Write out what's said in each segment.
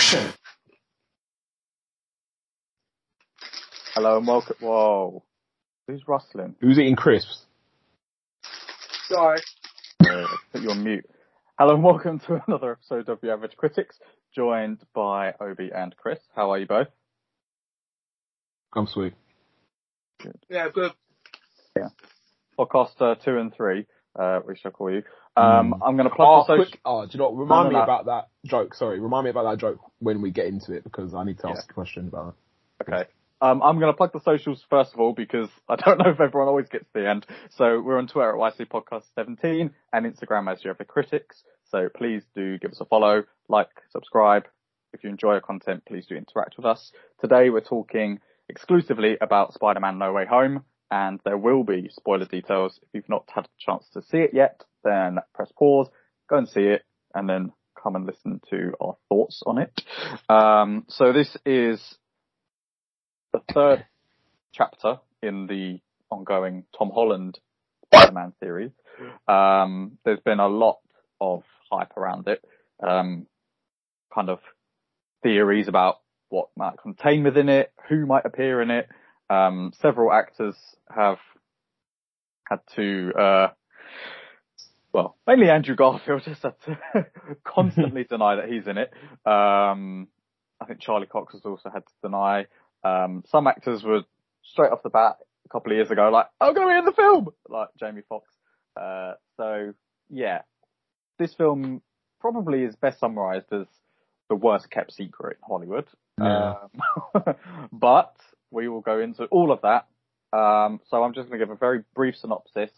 Action! Hello and welcome. Whoa. Who's rustling? Who's eating crisps? Sorry. Uh, put you on mute. Hello and welcome to another episode of The Average Critics, joined by Obi and Chris. How are you both? I'm sweet. Yeah, good. Yeah. Podcast uh, two and three, uh, we shall call you. Um, Hmm. I'm going to Oh, plug the social. quick, oh, do you know what? Remind me no. about that joke. Sorry, remind me about that joke when we get into it because I need to ask Yeah. a question about It. Okay. Um, I'm going to plug the socials first of all because I don't know if everyone always gets to the end. So we're on Twitter at YC Podcast 17 and Instagram as the critics. So please do give us a follow, like, subscribe. If you enjoy our content, please do interact with us. Today we're talking exclusively about Spider-Man No Way Home and there will be spoiler details. If you've not had a chance to see it yet, then press pause, go and see it and then come and listen to our thoughts on it. Um, so this is the third chapter in the ongoing Tom Holland Spider-Man series. Um, there's been a lot of hype around it, um, kind of theories about what might contain within it, who might appear in it. Um, several actors have had to, uh, well, mainly Andrew Garfield just had to constantly deny that he's in it. Um, I think Charlie Cox has also had to deny. Um, some actors were straight off the bat a couple of years ago, like, I'm going to be in the film, like Jamie Foxx. Uh, so yeah, this film probably is best summarized as the worst kept secret in Hollywood. Yeah. Um, but we will go into all of that. Um, so I'm just going to give a very brief synopsis,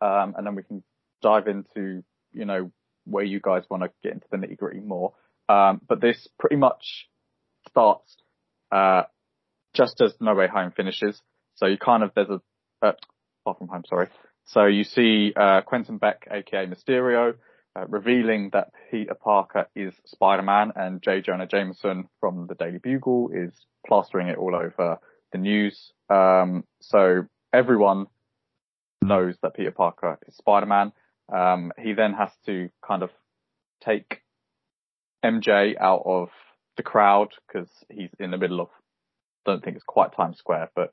um, and then we can dive into, you know, where you guys want to get into the nitty gritty more. Um, but this pretty much starts, uh, just as No Way Home finishes. So you kind of, there's a, uh, Far From Home, sorry. So you see, uh, Quentin Beck, aka Mysterio, uh, revealing that Peter Parker is Spider-Man and J. Jonah Jameson from the Daily Bugle is plastering it all over the news. Um, so everyone knows that Peter Parker is Spider-Man. Um, he then has to kind of take MJ out of the crowd because he's in the middle of, don't think it's quite Times Square, but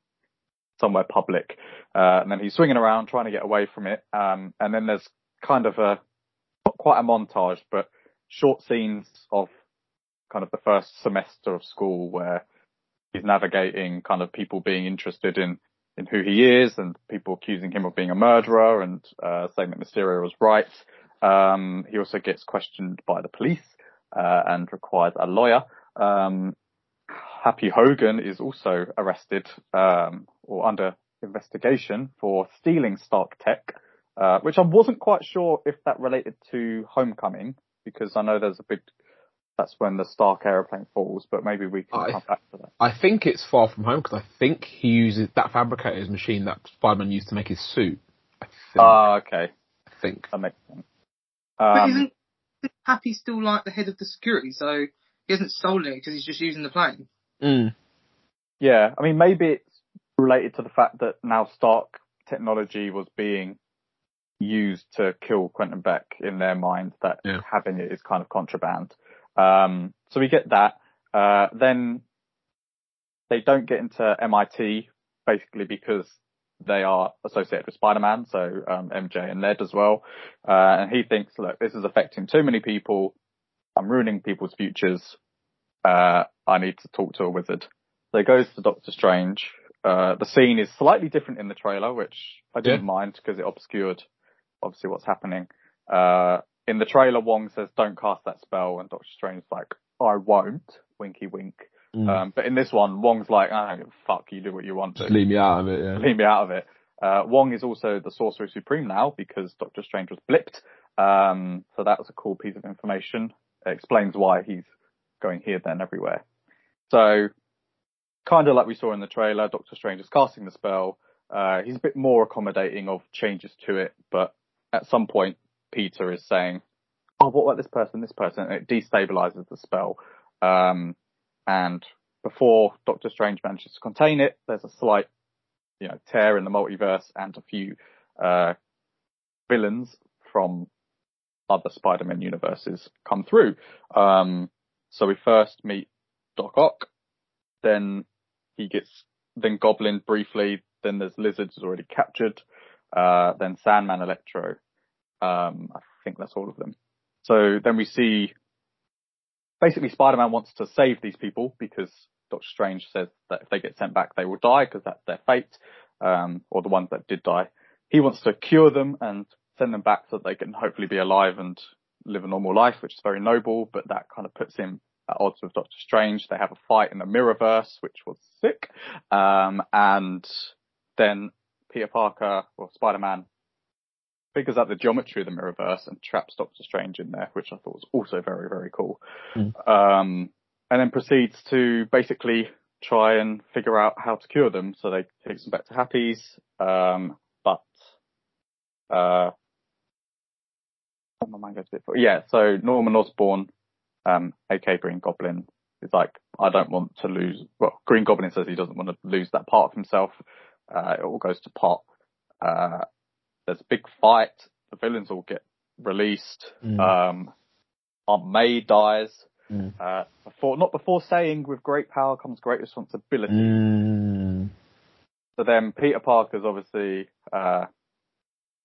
somewhere public. Uh, and then he's swinging around trying to get away from it. Um, and then there's kind of a, not quite a montage, but short scenes of kind of the first semester of school where he's navigating kind of people being interested in, in who he is and people accusing him of being a murderer and, uh, saying that Mysterio was right. Um, he also gets questioned by the police, uh, and requires a lawyer. Um, Happy Hogan is also arrested, um, or under investigation for stealing Stark tech, uh, which I wasn't quite sure if that related to Homecoming, because I know there's a big, that's when the Stark aeroplane falls, but maybe we can I- come back to that. I think it's Far From Home because I think he uses that fabricator's machine that Spider-Man used to make his suit. I think. Ah, okay. I think. That makes sense. But Um, isn't Happy still like the head of the security? So he hasn't stolen it because he's just using the plane. Mm. Yeah, I mean, maybe it's related to the fact that now Stark technology was being used to kill Quentin Beck in their minds that Yeah. having it is kind of contraband. Um, so we get that. Uh, then they don't get into MIT basically because they are associated with Spider-Man, so um, MJ and Ned as well. Uh, and he thinks, look, this is affecting too many people. I'm ruining people's futures. Uh, I need to talk to a wizard. So he goes to Doctor Strange. Uh, the scene is slightly different in the trailer, which I didn't Yeah. mind because it obscured obviously what's happening. In the trailer, Wong says, don't cast that spell, and Doctor Strange's like, I won't, winky wink. Mm. Um, but in this one, Wong's like, I don't give a fuck, you do what you want Just leave me out of it. Yeah. Leave me out of it. Uh, Wong is also the Sorcerer Supreme now because Doctor Strange was blipped. Um, so that was a cool piece of information. It explains why he's going here, then, everywhere. So, kind of like we saw in the trailer, Doctor Strange is casting the spell. Uh, he's a bit more accommodating of changes to it, but at some point, Peter is saying, oh, what about this person, this person? And it destabilizes the spell. Um, and before Doctor Strange manages to contain it, there's a slight, you know, tear in the multiverse and a few, uh, villains from other Spider-Man universes come through. Um, So we first meet Doc Ock, then he gets, then Goblin briefly, then there's Lizards already captured, uh, then Sandman, Electro. Um, I think that's all of them. So then we see, basically Spider-Man wants to save these people because Doctor Strange says that if they get sent back, they will die because that's their fate, um, or the ones that did die. He wants to cure them and send them back so that they can hopefully be alive and live a normal life, which is very noble, but that kind of puts him at odds with Doctor Strange. They have a fight in the Mirrorverse, which was sick. Um, and then Peter Parker, or Spider-Man, figures out the geometry of the Mirrorverse and traps Doctor Strange in there, which I thought was also very, very cool. Mm. Um, and then proceeds to basically try and figure out how to cure them. So they take them back to Happy's. Um, but, uh, my mind goes a bit yeah, so Norman Osborn, um, aka Green Goblin, is like, I don't want to lose, well, Green Goblin says he doesn't want to lose that part of himself. Uh, it all goes to pot. Uh, there's a big fight. The villains all get released. Mm. Um, Aunt May dies. Mm. Uh, before, not before saying with great power comes great responsibility. Mm. So then Peter Parker's obviously, uh,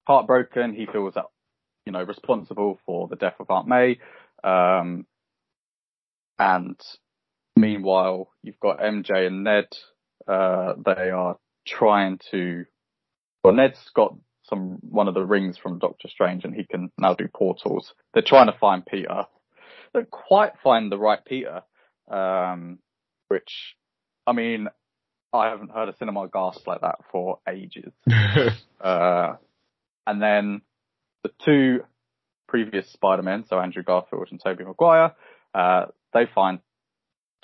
heartbroken. He feels that, you know, responsible for the death of Aunt May. Um, and meanwhile, you've got MJ and Ned, uh, they are trying to, well, Ned's got some, one of the rings from Doctor Strange and he can now do portals. They're trying to find Peter. They don't quite find the right Peter, um, which, I mean, I haven't heard a cinema gasp like that for ages. Uh, and then the two previous Spider-Men, so Andrew Garfield and Tobey Maguire, uh, they find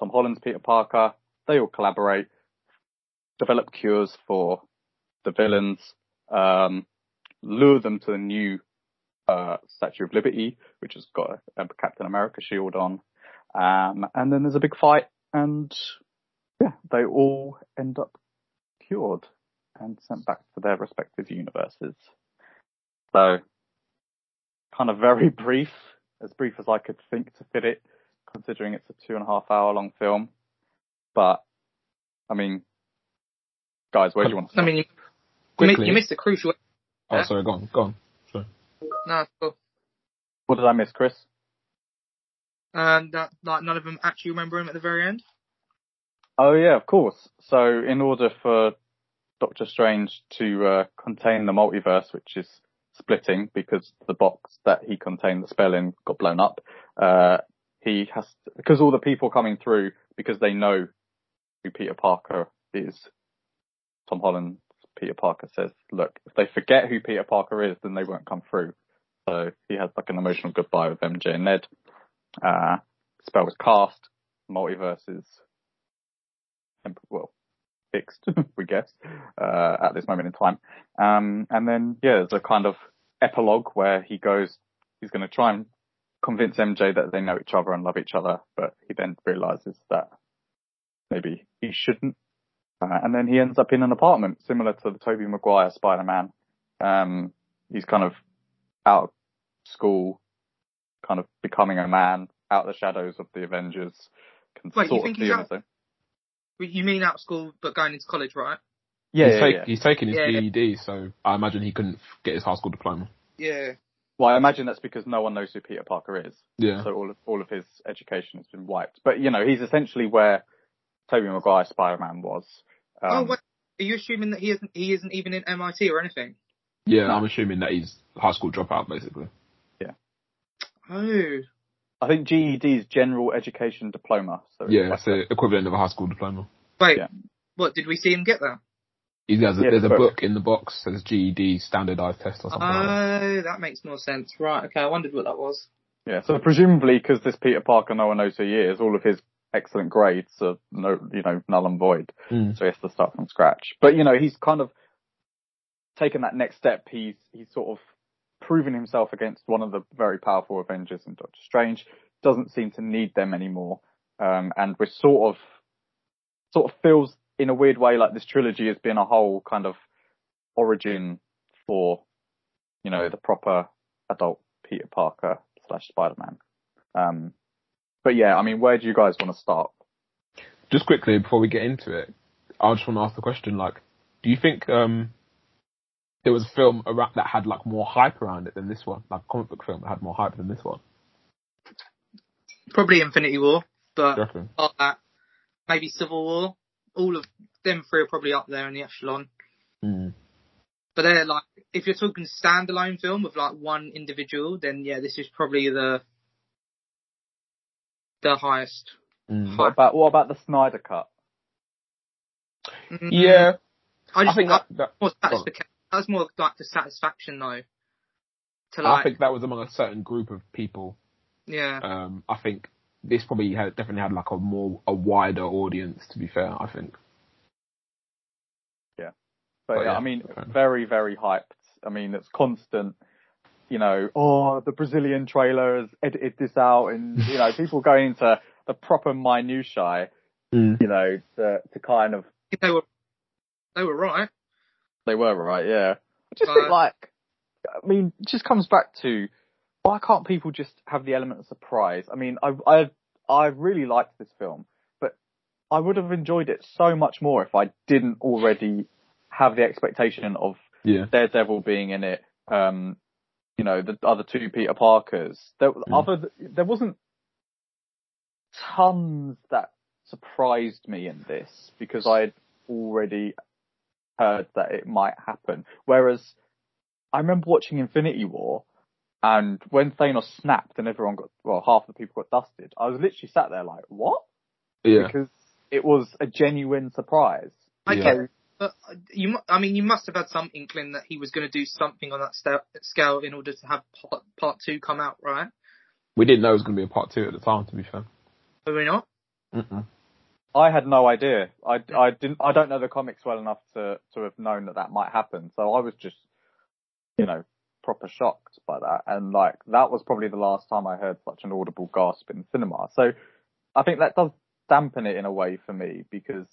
Tom Holland's Peter Parker. They all collaborate, develop cures for the villains, um, lure them to the new uh, Statue of Liberty, which has got a, a Captain America shield on. Um, and then there's a big fight, and yeah, they all end up cured and sent back to their respective universes. So, kind of very brief, as brief as I could think to fit it, considering it's a two and a half hour long film. But, I mean, guys, where do you want to I mean, you, you, you missed a crucial. Oh, sorry, go on, go on. Sorry. No, it's cool. what did I miss, Chris? Um, that like none of them actually remember him at the very end. Oh yeah, of course. So in order for Doctor Strange to uh, contain the multiverse, which is splitting because the box that he contained the spell in got blown up, uh, he has to, because all the people coming through because they know who Peter Parker is. Tom Holland, Peter Parker says, "Look, if they forget who Peter Parker is, then they won't come through." So he has like an emotional goodbye with MJ and Ned. Uh, spell was cast. Multiverse is well, fixed, we guess, uh, at this moment in time. Um, and then, yeah, there's a kind of epilogue where he goes, he's going to try and convince MJ that they know each other and love each other, but he then realizes that maybe he shouldn't. Uh, and then he ends up in an apartment similar to the Tobey Maguire Spider-Man. Um, he's kind of out of school, kind of becoming a man out of the shadows of the Avengers. Can Wait, you think of he's out- his. You mean out of school but going into college, right? Yeah, he's, yeah, take- yeah. he's taking his Yeah, yeah. GED, so I imagine he couldn't get his high school diploma. Yeah. Well, I imagine that's because no one knows who Peter Parker is. Yeah. So all of all of his education has been wiped. But you know, he's essentially where Tobey Maguire Spider-Man was. Oh, Um, wait. Are you assuming that he isn't he isn't even in MIT or anything? Yeah, No. I'm assuming that he's high school dropout, basically. Yeah. Oh. I think GED is General Education Diploma. So Yeah, like it's the equivalent of a high school diploma. Wait. Yeah. What did we see him get that? He has a, Yeah, there's a book. book in the box says GED standardized test or something. like that. Oh, that makes more sense. Right. Okay. I wondered what that was. Yeah, so presumably because this Peter Parker, no one knows who he is, all of his excellent grades are no, you know, null and void. Mm. So he has to start from scratch. But you know, he's kind of taken that next step. He's he's sort of proven himself against one of the very powerful Avengers in Doctor Strange. Doesn't seem to need them anymore. Um, and we're sort of sort of feels in a weird way like this trilogy has been a whole kind of origin for you know the proper adult Peter Parker slash Spider Man. Um, but yeah, I mean, where do you guys want to start? Just quickly before we get into it, I just want to ask the question: like, do you think um, there was a film around, that had like more hype around it than this one, like a comic book film that had more hype than this one? Probably Infinity War, but Do you reckon? apart that, maybe Civil War. All of them three are probably up there in the echelon. Mm. But they're like, if you're talking standalone film with like one individual, then yeah, this is probably the the highest. Mm. What about what about the Snyder cut? Mm, Yeah, I I just think think that, that more go on. satisfaction. That's more like the satisfaction though. To I think that was among a certain group of people. yeah, Um, I think this probably had definitely had like a more a wider audience. To be fair, I think. Yeah, but Oh, yeah, yeah, I mean, okay. very very hyped. I mean, it's constant. You know, oh, the Brazilian trailer has edited this out, and you know, people going into the proper minutiae. Mm. You know, to to kind of they were they were right. They were right, yeah. I just Uh, think like, I mean, it just comes back to why can't people just have the element of surprise? I mean, I I I really liked this film, but I would have enjoyed it so much more if I didn't already have the expectation of Yeah. Daredevil being in it. Um, you know, the other two Peter Parkers. There, Mm. other, there wasn't tons that surprised me in this because I had already heard that it might happen. Whereas I remember watching Infinity War and when Thanos snapped and everyone got, well, half the people got dusted, I was literally sat there like, what? Yeah. Because it was a genuine surprise. I Yeah. get, but uh, you, I mean, you must have had some inkling that he was going to do something on that sta- scale in order to have part, part two come out, right? We didn't know it was going to be a part two at the time. To be fair. Were we not? Mm-mm. I had no idea. I, I didn't. I don't know the comics well enough to to have known that that might happen. So I was just, you know, proper shocked by that. And like that was probably the last time I heard such an audible gasp in cinema. So I think that does dampen it in a way for me because,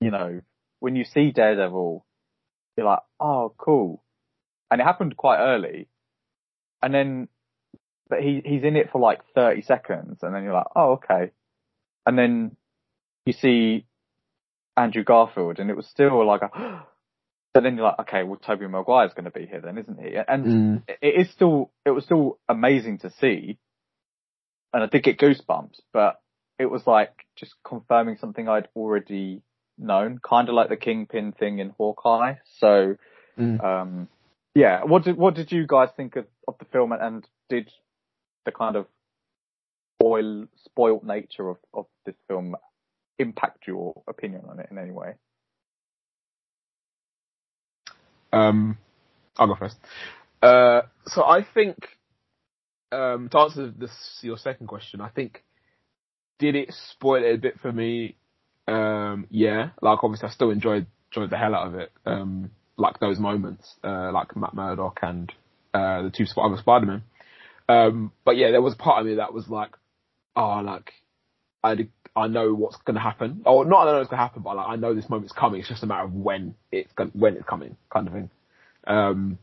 you know, when you see Daredevil, you're like, oh, cool, and it happened quite early, and then, but he he's in it for like 30 seconds, and then you're like, oh, okay, and then you see Andrew Garfield, and it was still like a. But then you're like, okay, well, Tobey Maguire's going to be here then, isn't he? And Mm. it is still, it was still amazing to see, and I did get goosebumps. But it was like just confirming something I'd already known, kind of like the Kingpin thing in Hawkeye. So, Mm. um, yeah. What did what did you guys think of, of the film, and did the kind of spoil spoiled nature of of this film impact your opinion on it in any way? Um, I'll go first. Uh, so I think, um, to answer this, your second question, I think, did it spoil it a bit for me? Um, yeah, like obviously I still enjoyed, enjoyed the hell out of it. Um, like those moments, uh, like Matt Murdock and, uh, the two other Spider-Man. Um, but yeah, there was part of me that was like, oh, like, I, I know what's gonna happen. Or not I know what's gonna happen, but like, I know this moment's coming. It's just a matter of when it's going when it's coming, kind of thing. Um,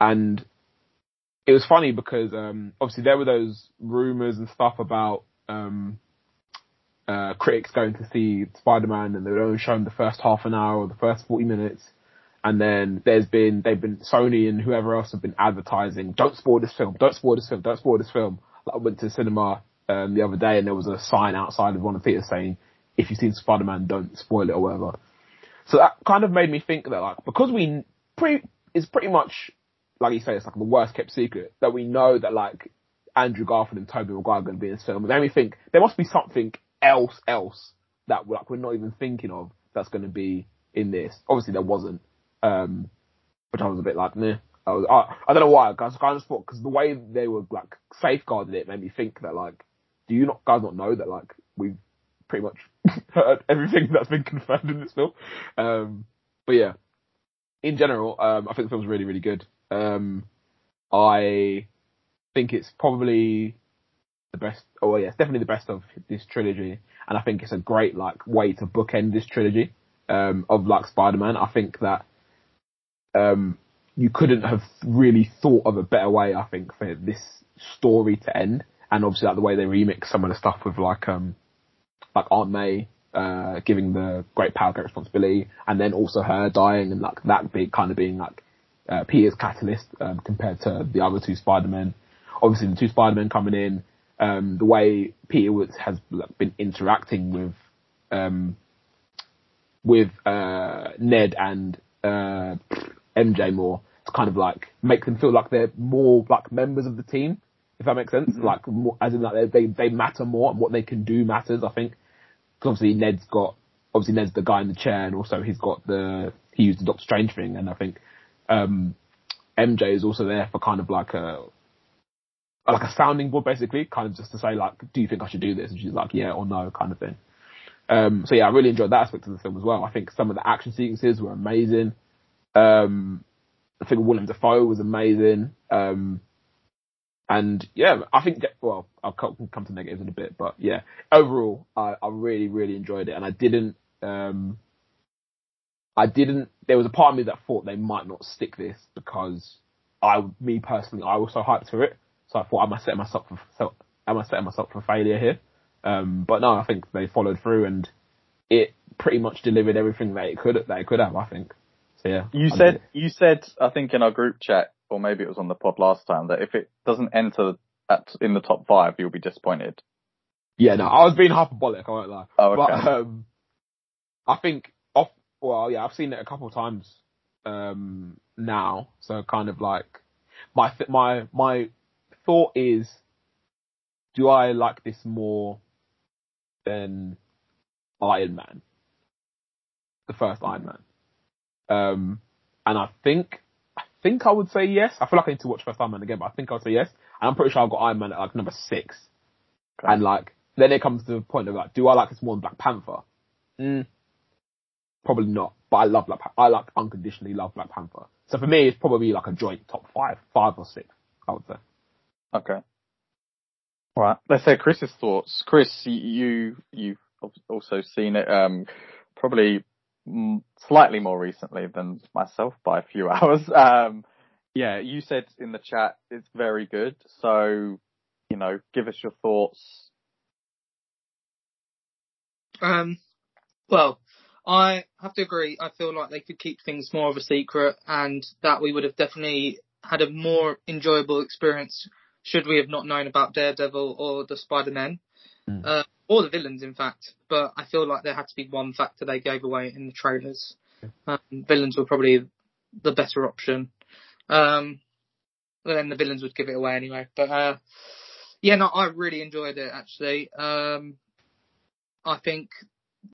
and it was funny because, um, obviously there were those rumors and stuff about, um, uh, critics going to see Spider-Man and they would only show them the first half an hour or the first 40 minutes. And then there's been, they've been, Sony and whoever else have been advertising, don't spoil this film, don't spoil this film, don't spoil this film. Like I went to the cinema, um, the other day and there was a sign outside of one of the theaters saying, if you've seen Spider-Man, don't spoil it or whatever. So that kind of made me think that like, because we pretty, it's pretty much, like you say, it's like the worst kept secret, that we know that like, Andrew Garfield and Tobey Maguire are going to be in this film. It made me think, there must be something else, else, that like, we're not even thinking of that's going to be in this. Obviously there wasn't, um, which I was a bit like, meh. I, was, I, I don't know why, guys. I kind of thought because the way they were like safeguarding it made me think that like, do you not guys not know that like we've pretty much heard everything that's been confirmed in this film? Um, but yeah, in general, um, I think the film's really really good. Um, I think it's probably the best. Oh yeah, it's definitely the best of this trilogy, and I think it's a great like way to bookend this trilogy um, of like Spider-Man. I think that um, you couldn't have really thought of a better way, I think, for this story to end. and obviously like the way they remix some of the stuff with like um like Aunt May uh giving the great power, great responsibility, and then also her dying and like that big kind of being like uh, Peter's catalyst um, compared to the other two Spider-Men. Obviously, the two Spider-Men coming in, um, the way Peter was, has been interacting with um, with uh, Ned and uh, MJ more to kind of like make them feel like they're more like members of the team, if that makes sense. Mhm. Like more, as in like they, they matter more and what they can do matters. I think 'Cause obviously Ned's got obviously Ned's the guy in the chair and also he's got the he used the Doctor Strange thing and I think um MJ is also there for kind of like a like a sounding board basically, kind of just to say like, do you think I should do this? And she's like, yeah or no kind of thing. Um, so yeah, I really enjoyed that aspect of the film as well. I think some of the action sequences were amazing. Um, I think Willem Dafoe was amazing. Um, and yeah, I think, well, I'll come to negatives in a bit, but yeah, overall, I, I really, really enjoyed it. And I didn't, um, I didn't, there was a part of me that thought they might not stick this because I, me personally, I was so hyped for it. So I thought, am I setting myself for, so, am I setting myself for failure here? Um, but no, I think they followed through and it pretty much delivered everything that it could, that it could have, I think. So yeah. You I said you said I think in our group chat, or maybe it was on the pod last time, that if it doesn't enter at in the top five, you'll be disappointed. Yeah, no, I was being hyperbolic, I won't lie. Oh, But okay. um, I think off. Well, yeah, I've seen it a couple of times um, now, so kind of like my my my thought is, do I like this more than Iron Man, the first Iron Man? Um, and I think I think I would say yes. I feel like I need to watch first Iron Man again, but I think I would say yes. And I'm pretty sure I've got Iron Man at like number six. Okay. And like, then it comes to the point of like, do I like this more than Black Panther? Mm, probably not. But I love Black. Pan- I like unconditionally love Black Panther. So for me, it's probably like a joint top five, five or six. I would say. Okay. All right. Let's hear Chris's thoughts. Chris, you you've also seen it, um, probably slightly more recently than myself by a few hours. Um, yeah, you said in the chat it's very good. So, you know, give us your thoughts. Um, well, I have to agree. I feel like they could keep things more of a secret, and that we would have definitely had a more enjoyable experience should we have not known about Daredevil or the Spider-Men, Mm. uh, or the villains, in fact. But I feel like there had to be one factor they gave away in the trailers. Um, villains were probably the better option. Um, but then the villains would give it away anyway. But uh, yeah, no, I really enjoyed it actually. Um, I think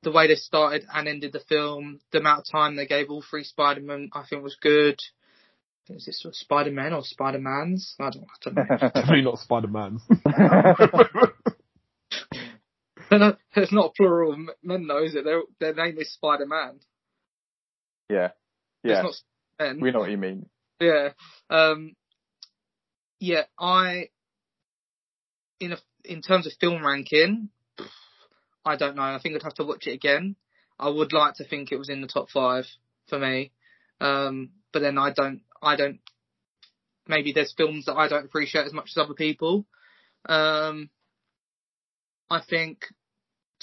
the way they started and ended the film, the amount of time they gave all three Spider-Man, I think was good. Is this Spider-Man or Spider-Mans? I don't, I don't know. Definitely not Spider Man's. They're not- It's not plural of men though, is it? Their, their name is Spider-Man. yeah. Yeah. It's not men. We know what you mean. Yeah. Um, yeah, I, in a, in terms of film ranking, I don't know. I think I'd have to watch it again. I would like to think it was in the top five for me. Um, but then I don't, I don't, maybe there's films that I don't appreciate as much as other people. Um, I think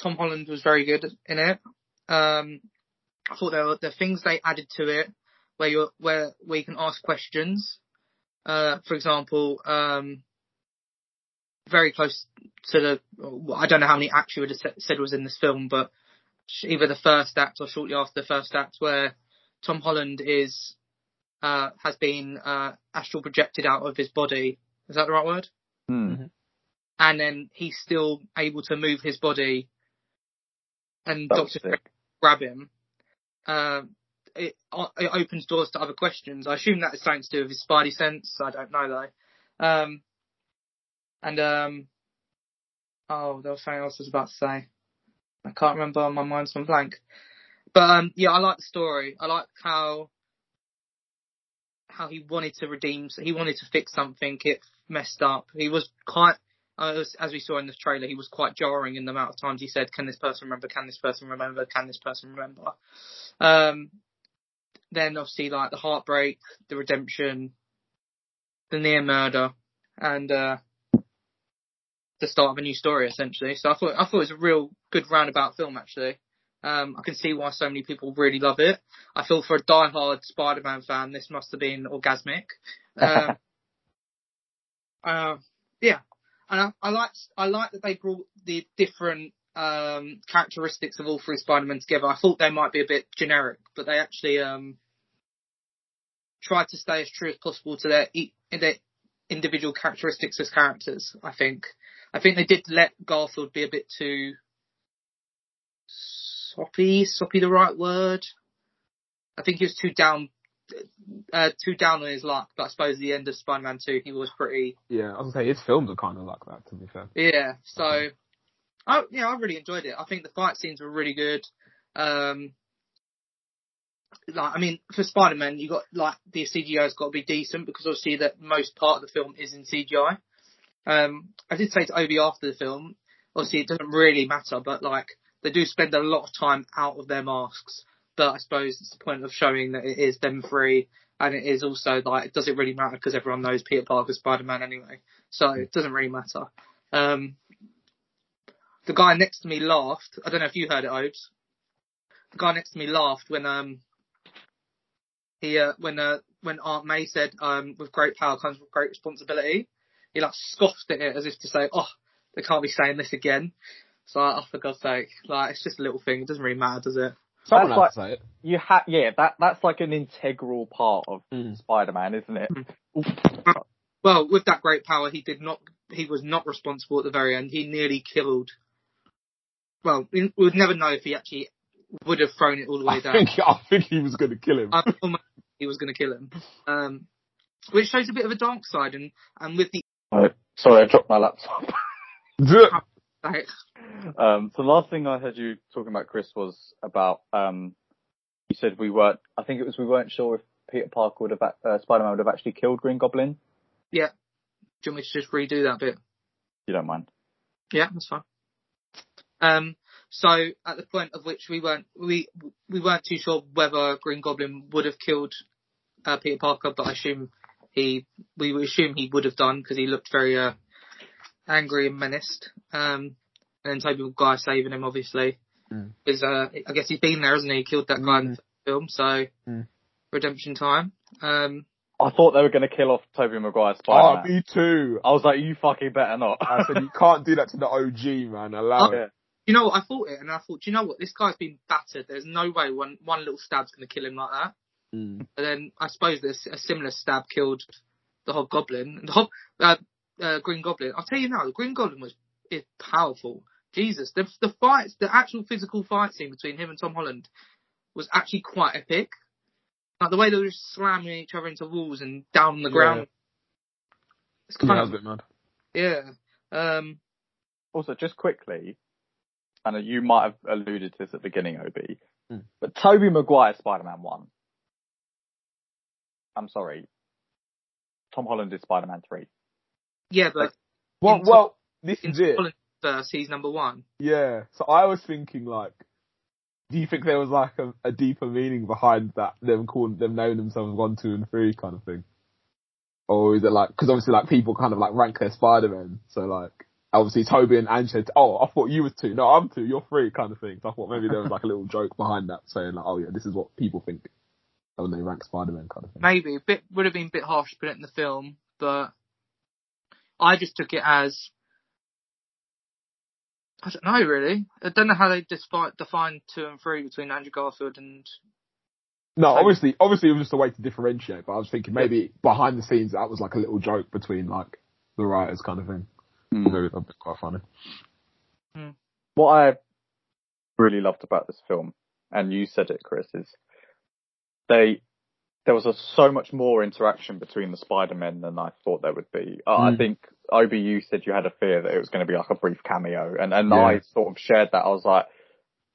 Tom Holland was very good in it. Um, I thought there were the things they added to it where you where where can ask questions. Uh, for example, um, very close to the well, I don't know how many acts you would have said was in this film, but either the first act or shortly after the first act, where Tom Holland is uh, has been uh, astral projected out of his body. Is that the right word? Hmm. And then he's still able to move his body, and Doctor grab him. Um, it, it opens doors to other questions. I assume that is something to do with his spidey sense. I don't know though. Um, and um, oh, there was something else I was about to say. I can't remember. My mind's gone blank. But um, yeah, I like the story. I like how how he wanted to redeem. He wanted to fix something. It messed up. He was quite. Uh, as, as we saw in the trailer, he was quite jarring in the amount of times he said, "Can this person remember? Can this person remember? Can this person remember?" Um, then obviously like the heartbreak, the redemption, the near murder, and uh, the start of a new story essentially. So I thought I thought it was a real good roundabout film actually. Um, I can see why so many people really love it. I feel for a die-hard Spider-Man fan, this must have been orgasmic. Um, uh, yeah, and I, I like I like that they brought the different um, characteristics of all three Spider-Men together. I thought they might be a bit generic, but they actually um, tried to stay as true as possible to their, their individual characteristics as characters. I think. I think they did let Garfield be a bit too soppy. Soppy, the right word? I think he was too down, uh, too down on his luck. But I suppose the end of Spider-Man Two, he was pretty. Yeah, I was gonna say his films are kind of like that. To be fair. Yeah. So, I yeah, I really enjoyed it. I think the fight scenes were really good. Um, like, I mean, for Spider-Man, you got like the CGI's got to be decent because obviously that most part of the film is in CGI. Um, I did say to Obi after the film, obviously it doesn't really matter, but like they do spend a lot of time out of their masks. But I suppose it's the point of showing that it is them free, and it is also like, does it really matter because everyone knows Peter Parker's Spider-Man anyway, so it doesn't really matter. Um, the guy next to me laughed. I don't know if you heard it, Obes. The guy next to me laughed when um he uh, when uh, when Aunt May said um with great power comes with great responsibility. He like scoffed at it as if to say, "Oh, they can't be saying this again." So like, oh, for God's sake, like it's just a little thing. It doesn't really matter, does it? Someone That's has to say it. You ha yeah, that that's like an integral part of Mm. Spider-Man, isn't it? Well, with that great power, he did not. He was not responsible at the very end. He nearly killed. Well, we would never know if he actually would have thrown it all the way I down. think I think he was gonna kill him. I almost he was going to kill him. Um, which shows a bit of a dark side, and and with the Right. Sorry, I dropped my laptop. like, Um, so the last thing I heard you talking about, Chris, was about um, you said we weren't. I think it was we weren't sure if Peter Parker would have, uh, Spider-Man would have actually killed Green Goblin. yeah. Do you want me to just redo that bit? You don't mind. Yeah, that's fine. Um, so at the point of which we weren't we we weren't too sure whether Green Goblin would have killed uh, Peter Parker, but I assume he we assume he would have done because he looked very uh, angry and menaced. Um, and then Tobey Maguire saving him obviously Mm. is uh I guess he's been there, hasn't he? He killed that guy in the film, so Mm. redemption time. Um, I thought they were going to kill off Tobey Maguire's oh, Spider-Man. me too. I was like, you fucking better not. I said you can't do that to the OG man. Allow Oh. it. you know what? I thought it, and I thought, you know what? This guy's been battered. There's no way one one little stab's going to kill him like that. Mm. And then I suppose this a similar stab killed the Hobgoblin. The Hob, uh, uh, Green Goblin. I'll tell you now, the Green Goblin was is powerful. Jesus, the the fights, the actual physical fight scene between him and Tom Holland was actually quite epic. Like the way they were just slamming each other into walls and down on the Yeah. ground. It's Yeah, kind that was of a bit mad. yeah. Um, also, just quickly, and you might have alluded to this at the beginning, Obi, Hmm. but Tobey Maguire Spider-Man 1. I'm sorry. Tom Holland is Spider-Man 3. yeah, but Well, well, this is it. Verse, he's number one. Yeah. So I was thinking like, do you think there was like a, a deeper meaning behind that? Them calling them knowing themselves one, two, and three kind of thing, or is it like because obviously like people kind of like rank their Spider Man, so like obviously Tobey and Ange said, oh I thought you was two, no I'm two, you're three kind of thing. So I thought maybe there was like a little joke behind that saying like, oh yeah, this is what people think when they rank Spider Man kind of thing. maybe a bit would have been a bit harsh to put it in the film, but I just took it as I don't know really. I don't know how they define define two and three between Andrew Garfield and No, So- obviously, obviously it was just a way to differentiate. But I was thinking maybe behind the scenes that was like a little joke between like the writers kind of thing. Hmm. Maybe that'd be quite funny. Hmm. What I really loved about this film, and you said it, Chris, is they there was a, so much more interaction between the Spider-Men than I thought there would be. Uh, I Mm. think Obi, you said you had a fear that it was going to be like a brief cameo, and and Yeah. I sort of shared that. I was like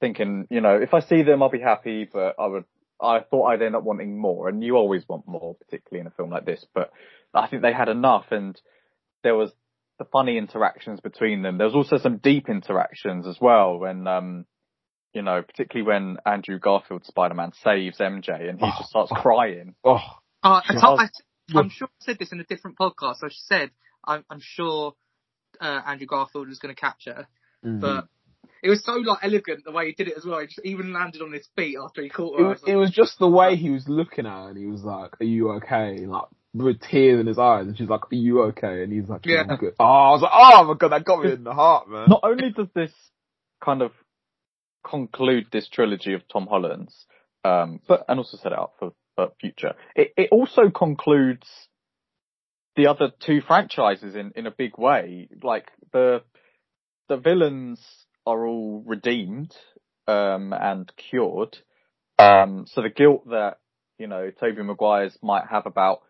thinking, you know, if I see them, I'll be happy, but I would. I thought I'd end up wanting more, and you always want more, particularly in a film like this. But I think they had enough, and there was the funny interactions between them. There was also some deep interactions as well when, um, you know, particularly when Andrew Garfield Spider-Man saves MJ and he Oh. just starts crying. Oh, uh, I, Yeah. told- I, I'm sure I said this in a different podcast. I said I'm, I'm sure uh, Andrew Garfield was going to catch her, Mm. but it was so like elegant the way he did it as well. He just even landed on his feet after he caught her. I was, was it was just the way he was looking at her, and he was like, "Are you okay?" And, like with tears in his eyes, and she's like, "Are you okay?" And he's like, "Yeah, Yeah. I'm good." Oh, I was like, "Oh my god, that got me in the heart, man." Not only does this kind of conclude this trilogy of Tom Holland's, um, but and also set it up for, for future. It it also concludes the other two franchises in in a big way. Like the the villains are all redeemed um, and cured. Um, so the guilt that you know Tobey Maguire's might have about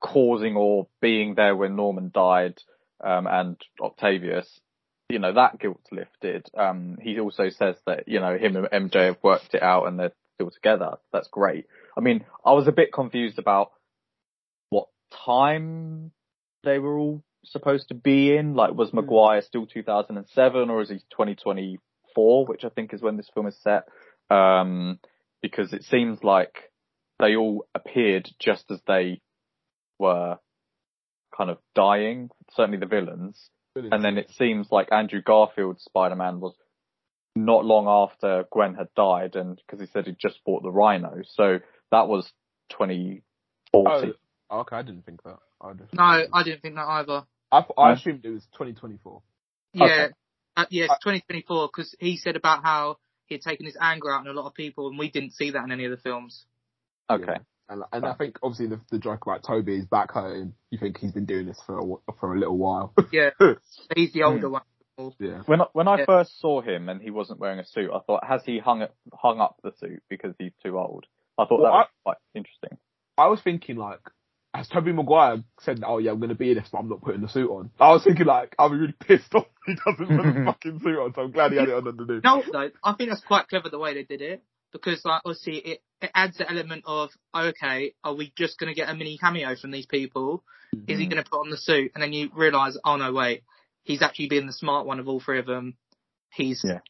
causing or being there when Norman died um, and Octavius, you know that guilt's lifted. Um, he also says that you know him and MJ have worked it out and they're still together. That's great. I mean, I was a bit confused about what time they were all supposed to be in. Like, was Maguire still 2007 or is he 2024, which I think is when this film is set? Um, because it seems like they all appeared just as they were kind of dying, certainly the villains. And then it seems like Andrew Garfield's Spider-Man was not long after Gwen had died and because he said he'd just bought the Rhino. So that was 2040. Oh, okay, I didn't think that. I just, no, I didn't think that either. I, I No? assumed it was 2024. Yeah, Okay. uh, yeah, it's 2024 because he said about how he had taken his anger out on a lot of people, and we didn't see that in any of the films. Okay. And, and I think obviously the, the joke about Tobey is back home. You think he's been doing this for a, for a little while. Yeah, he's the older hmm. one. yeah. When I, when I Yeah. first saw him and he wasn't wearing a suit, I thought, has he hung it, hung up the suit because he's too old? I thought Well, that was quite interesting. I was thinking like, has Tobey Maguire said, "Oh yeah, I'm going to be in this, but I'm not putting the suit on"? I was thinking like, I'll be really pissed off if he doesn't put the fucking suit on. So I'm glad he had it on underneath. No, though, I think that's quite clever the way they did it because, like, obviously, it, it adds the element of okay, are we just going to get a mini cameo from these people? Mm-hmm. Is he going to put on the suit? And then you realise, oh no, wait, he's actually being the smart one of all three of them. He's Yeah.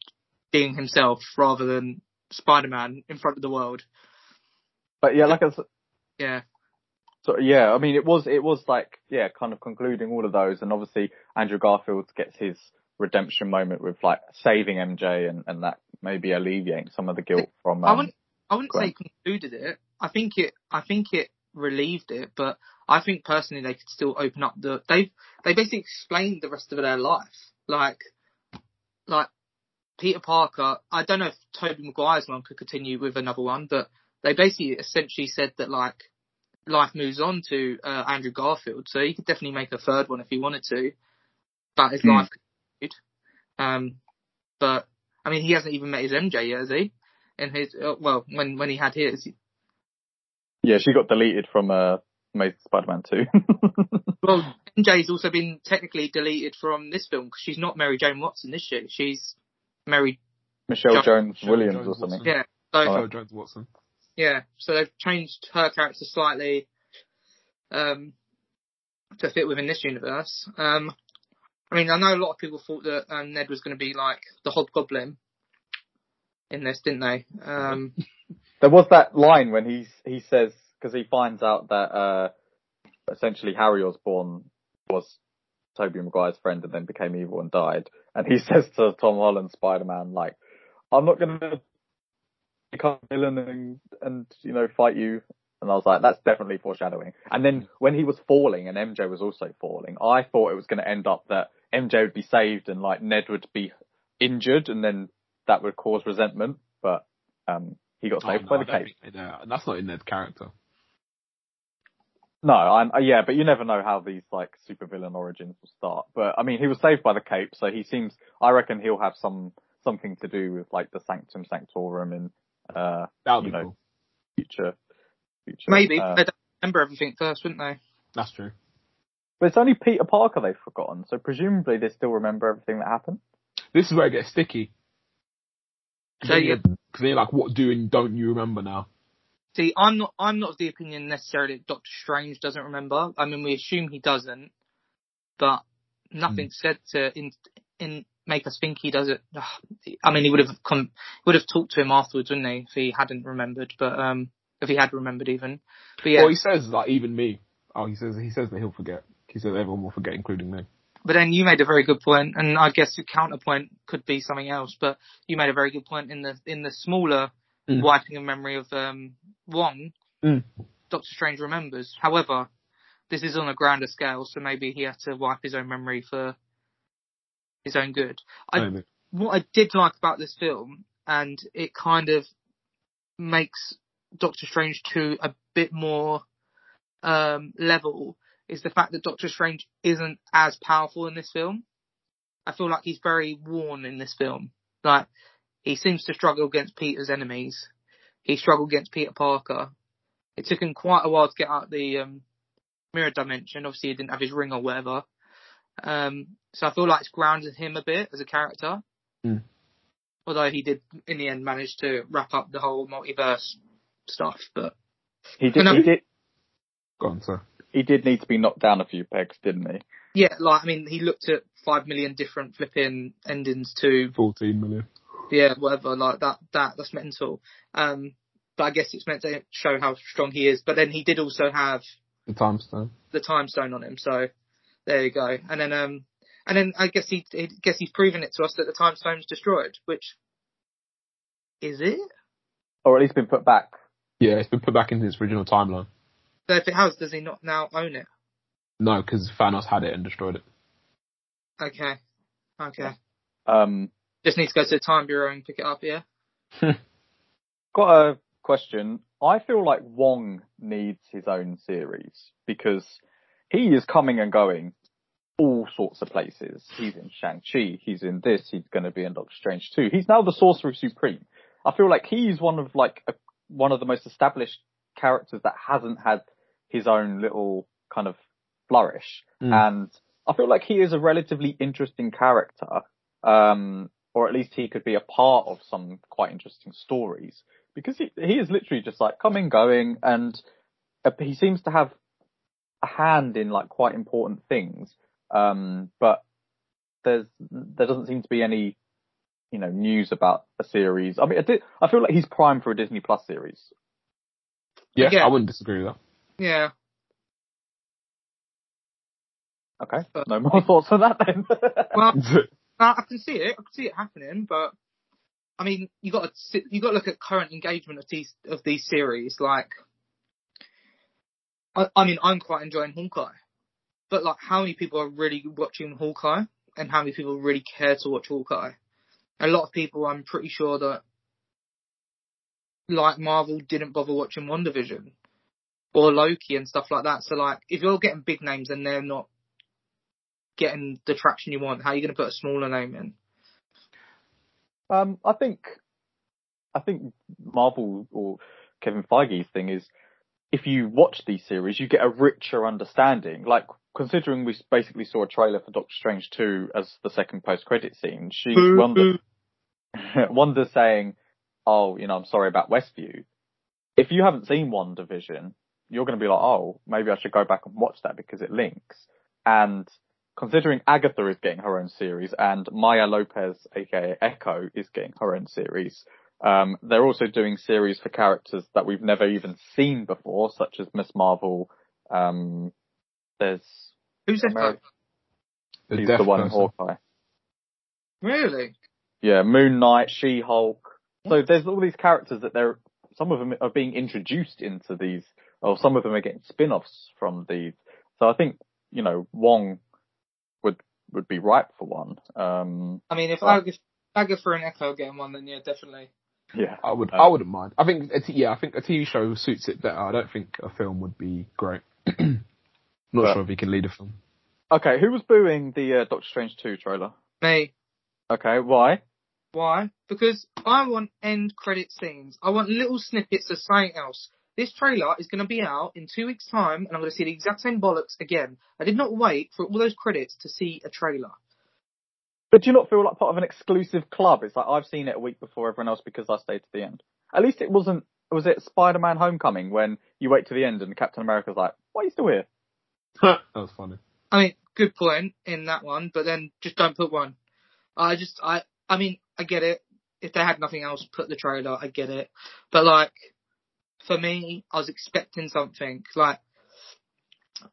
being himself rather than Spider-Man in front of the world. But yeah, like I said, Yeah, So yeah, I mean, it was it was like yeah, kind of concluding all of those, and obviously Andrew Garfield gets his redemption moment with like saving MJ, and and that maybe alleviate some of the guilt from. Um, I wouldn't, I wouldn't say concluded it. I think it, I think it relieved it, but I think personally they could still open up the. They they basically explained the rest of their life, like like Peter Parker. I don't know if Tobey Maguire's one could continue with another one, but they basically essentially said that like life moves on to uh, Andrew Garfield, so he could definitely make a third one if he wanted to. But his Hmm. life continued. Um, but I mean, he hasn't even met his MJ yet, has he? In his uh, well, when when he had his, yeah, she got deleted from uh, Amazing Spider-Man 2. well, MJ's also been technically deleted from this film because she's not Mary Jane Watson this year. She's Mary. Michelle Jo- Jones Michelle Williams Jones or something. Watson. Yeah. So. Joe Jones Watson. yeah, so they've changed her character slightly um, to fit within this universe. Um, I mean, I know a lot of people thought that um, Ned was going to be like the Hobgoblin in this, didn't they? Um, There was that line when he's he says because he finds out that uh, essentially Harry Osborn was Toby Maguire's friend and then became evil and died, and he says to Tom Holland Spider-Man like, "I'm not gonna become a villain and and you know fight you." And I was like, that's definitely foreshadowing. And then when he was falling and MJ was also falling, I thought it was going to end up that MJ would be saved and like Ned would be injured and then that would cause resentment. But um, he got Oh, saved no, by the cape. no, that's not in Ned's character. No, I'm, uh, yeah, but you never know how these like supervillain origins will start. But I mean, he was saved by the cape, so he seems. I reckon he'll have some something to do with like the Sanctum Sanctorum in uh You know. cool. future. Future. maybe Uh, they don't remember everything first, wouldn't they? That's true. but it's only Peter Parker they've forgotten, so presumably they still remember everything that happened. This is where it gets sticky. So you Because they're like, what do and don't you remember now? See, I'm not. I'm not of the opinion necessarily that Doctor Strange doesn't remember. I mean, we assume he doesn't, but nothing said to in in make us think he does it. I mean, he would have come, would have talked to him afterwards, wouldn't he, if he hadn't remembered? But um, if he had remembered even, but yeah, Well, he says like even me. Oh, he says he says that he'll forget. He says everyone will forget, including me. but then you made a very good point, and I guess your counterpoint could be something else. But you made a very good point in the in the smaller Mm. wiping of memory of um, Wong. Mm. Doctor Strange remembers. However, this is on a grander scale, so maybe he had to wipe his own memory for his own good. I, what I did like about this film, and it kind of makes Doctor Strange 2 a bit more um, level, is the fact that Doctor Strange isn't as powerful in this film. I feel like he's very worn in this film. Like, he seems to struggle against Peter's enemies. He struggled against Peter Parker. It took him quite a while to get out the um, mirror dimension. Obviously, he didn't have his ring or whatever. Um, so I feel like it's grounded him a bit as a character. Mm. Although he did, in the end, manage to wrap up the whole multiverse stuff. But He did. And I'm- He did. Go on, sir. He did need to be knocked down a few pegs, didn't he? yeah, like I mean, he looked at five million different flipping endings to 14 million. yeah, whatever, like that. That that's mental. Um, but I guess it's meant to show how strong he is. But then he did also have The time stone. the time stone on him. So there you go. And then um and then I guess he I guess he's proven it to us that the time stone's destroyed, which is it? Or at least been put back. Yeah, it's been put back into its original timeline. So if it has, does he not now own it? No, because Thanos had it and destroyed it. Okay. Okay. Um, Just need to go to the time bureau and pick it up, yeah? got a question. I feel like Wong needs his own series because he is coming and going all sorts of places. He's in Shang-Chi, he's in this, he's going to be in Doctor Strange too. He's now the Sorcerer Supreme. I feel like he's one of like a, one of the most established characters that hasn't had his own little kind of flourish. Mm. And I feel like he is a relatively interesting character. Um, or at least he could be a part of some quite interesting stories because he, he is literally just like coming, going, and uh, he seems to have a hand in like quite important things. Um, but there's there doesn't seem to be any, you know, news about a series. I mean, I, did, I feel like he's primed for a Disney Plus series. Yeah, Yeah. I wouldn't disagree with that. Yeah. Okay, But- no more thoughts on that then. Well, Uh, I can see it. I can see it happening, but I mean, you got to you got to look at current engagement of these of these series. Like, I, I mean, I'm quite enjoying Hawkeye, but like, how many people are really watching Hawkeye, and how many people really care to watch Hawkeye? A lot of people, I'm pretty sure that, like Marvel, didn't bother watching WandaVision or Loki and stuff like that. So like, if you're getting big names and they're not getting the traction you want, how are you going to put a smaller name in? Um, I think, I think Marvel or Kevin Feige's thing is, if you watch these series, you get a richer understanding. Like, considering we basically saw a trailer for Doctor Strange 2 as the second post-credit scene, she's Wanda, Wanda saying, oh, you know, I'm sorry about Westview. If you haven't seen WandaVision, you're going to be like, oh, maybe I should go back and watch that because it links. And considering Agatha is getting her own series and Maya Lopez, aka Echo, is getting her own series, um, they're also doing series for characters that we've never even seen before, such as Miss Marvel. Um, there's Who's that? Ameri- The he's the one in. Hawkeye. Really? Yeah, Moon Knight, She Hulk. So there's all these characters that they're some of them are being introduced into these, or some of them are getting spin-offs from these. So I think you know Wong would would be ripe for one. Um, I mean, if I go for an Echo are getting one, then yeah, definitely. yeah, I would. Uh, I wouldn't mind. I think. A t- yeah, I think a TV show suits it better. I don't think a film would be great. Not But- sure if he can lead a film. Okay, who was booing the uh, Doctor Strange two trailer? Me. Okay, why? Why? Because I want end credit scenes. I want little snippets of something else. This trailer is going to be out in two weeks' time, and I'm going to see the exact same bollocks again. I did not wait for all those credits to see a trailer. But do you not feel like part of an exclusive club? It's like I've seen it a week before everyone else because I stayed to the end. At least it wasn't. Was it Spider-Man: Homecoming when you wait to the end and Captain America's like, "Why are you still here?" That was funny. I mean, good point in that one, but then just don't put one. I just, I, I mean, I get it. If they had nothing else, put the trailer. I get it. But like, for me, I was expecting something. Like,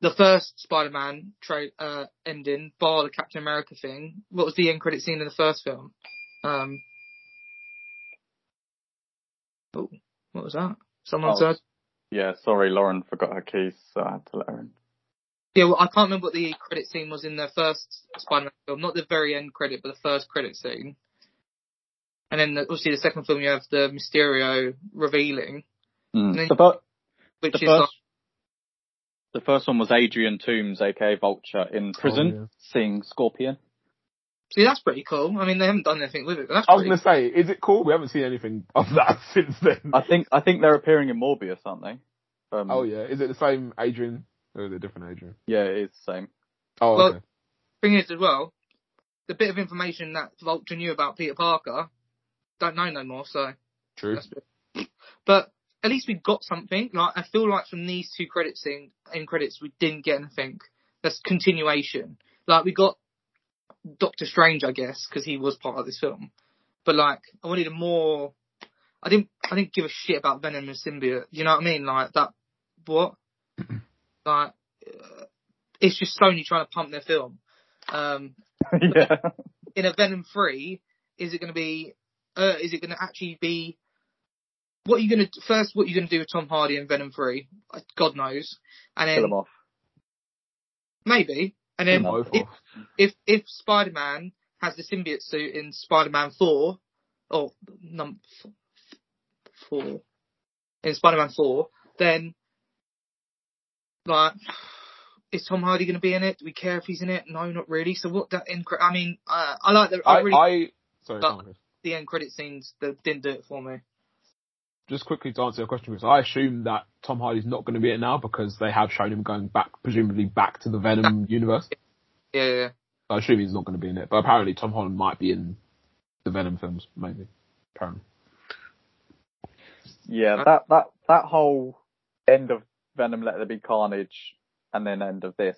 the first Spider-Man tra- uh, ending, bar the Captain America thing. What was the end credit scene in the first film? Um, oh, what was that? Someone Oh. said. Yeah, sorry, Lauren forgot her keys, so I had to let her in. Yeah, well, I can't remember what the credit scene was in the first Spider-Man film. Not the very end credit, but the first credit scene. And then the, obviously the second film, you have the Mysterio revealing, Mm. then- The, fir- which the is like, first, the first one was Adrian Toomes, aka Vulture, in prison, yeah. seeing Scorpion. see, that's pretty cool. I mean, they haven't done anything with it, but that's I was gonna say, is it cool? We haven't seen anything of that since then. I think I think they're appearing in Morbius, aren't they? Um, oh yeah, is it the same Adrian? Or is it a different Adrian? yeah, it is the same. Oh Well- okay. thing is as well, the bit of information that Vulture knew about Peter Parker, don't know no more. So True. that's. But at least we got something. Like I feel like from these two credits in, end credits, we didn't get anything. That's continuation. Like we got Doctor Strange, I guess, because he was part of this film. But like, I wanted a more. I didn't. I didn't give a shit about Venom and symbiote. You know what I mean? Like that. What? like, uh, it's just Sony trying to pump their film. Um, yeah. in a Venom three, is it going to be? Uh, is it going to actually be? What are you going to first? What are you going to do with Tom Hardy in Venom three? Uh, God knows. And then Kill them off. maybe, and then Both if if if Spider Man has the symbiote suit in Spider Man four, or num f- four in Spider Man four, then like. Is Tom Hardy going to be in it? Do we care if he's in it? No, not really. So what that end? cre- I mean, uh, I like the. I, I, really I sorry, But- go on, Chris. the end credit scenes that didn't do it for me. just quickly to answer your question, because I assume that Tom Hardy's not going to be in it now because they have shown him going back, presumably back to the Venom universe. Yeah, yeah, yeah. I assume he's not going to be in it, but apparently Tom Holland might be in the Venom films, maybe. Apparently. Yeah, that that that whole end of Venom Let There Be Carnage and then end of this,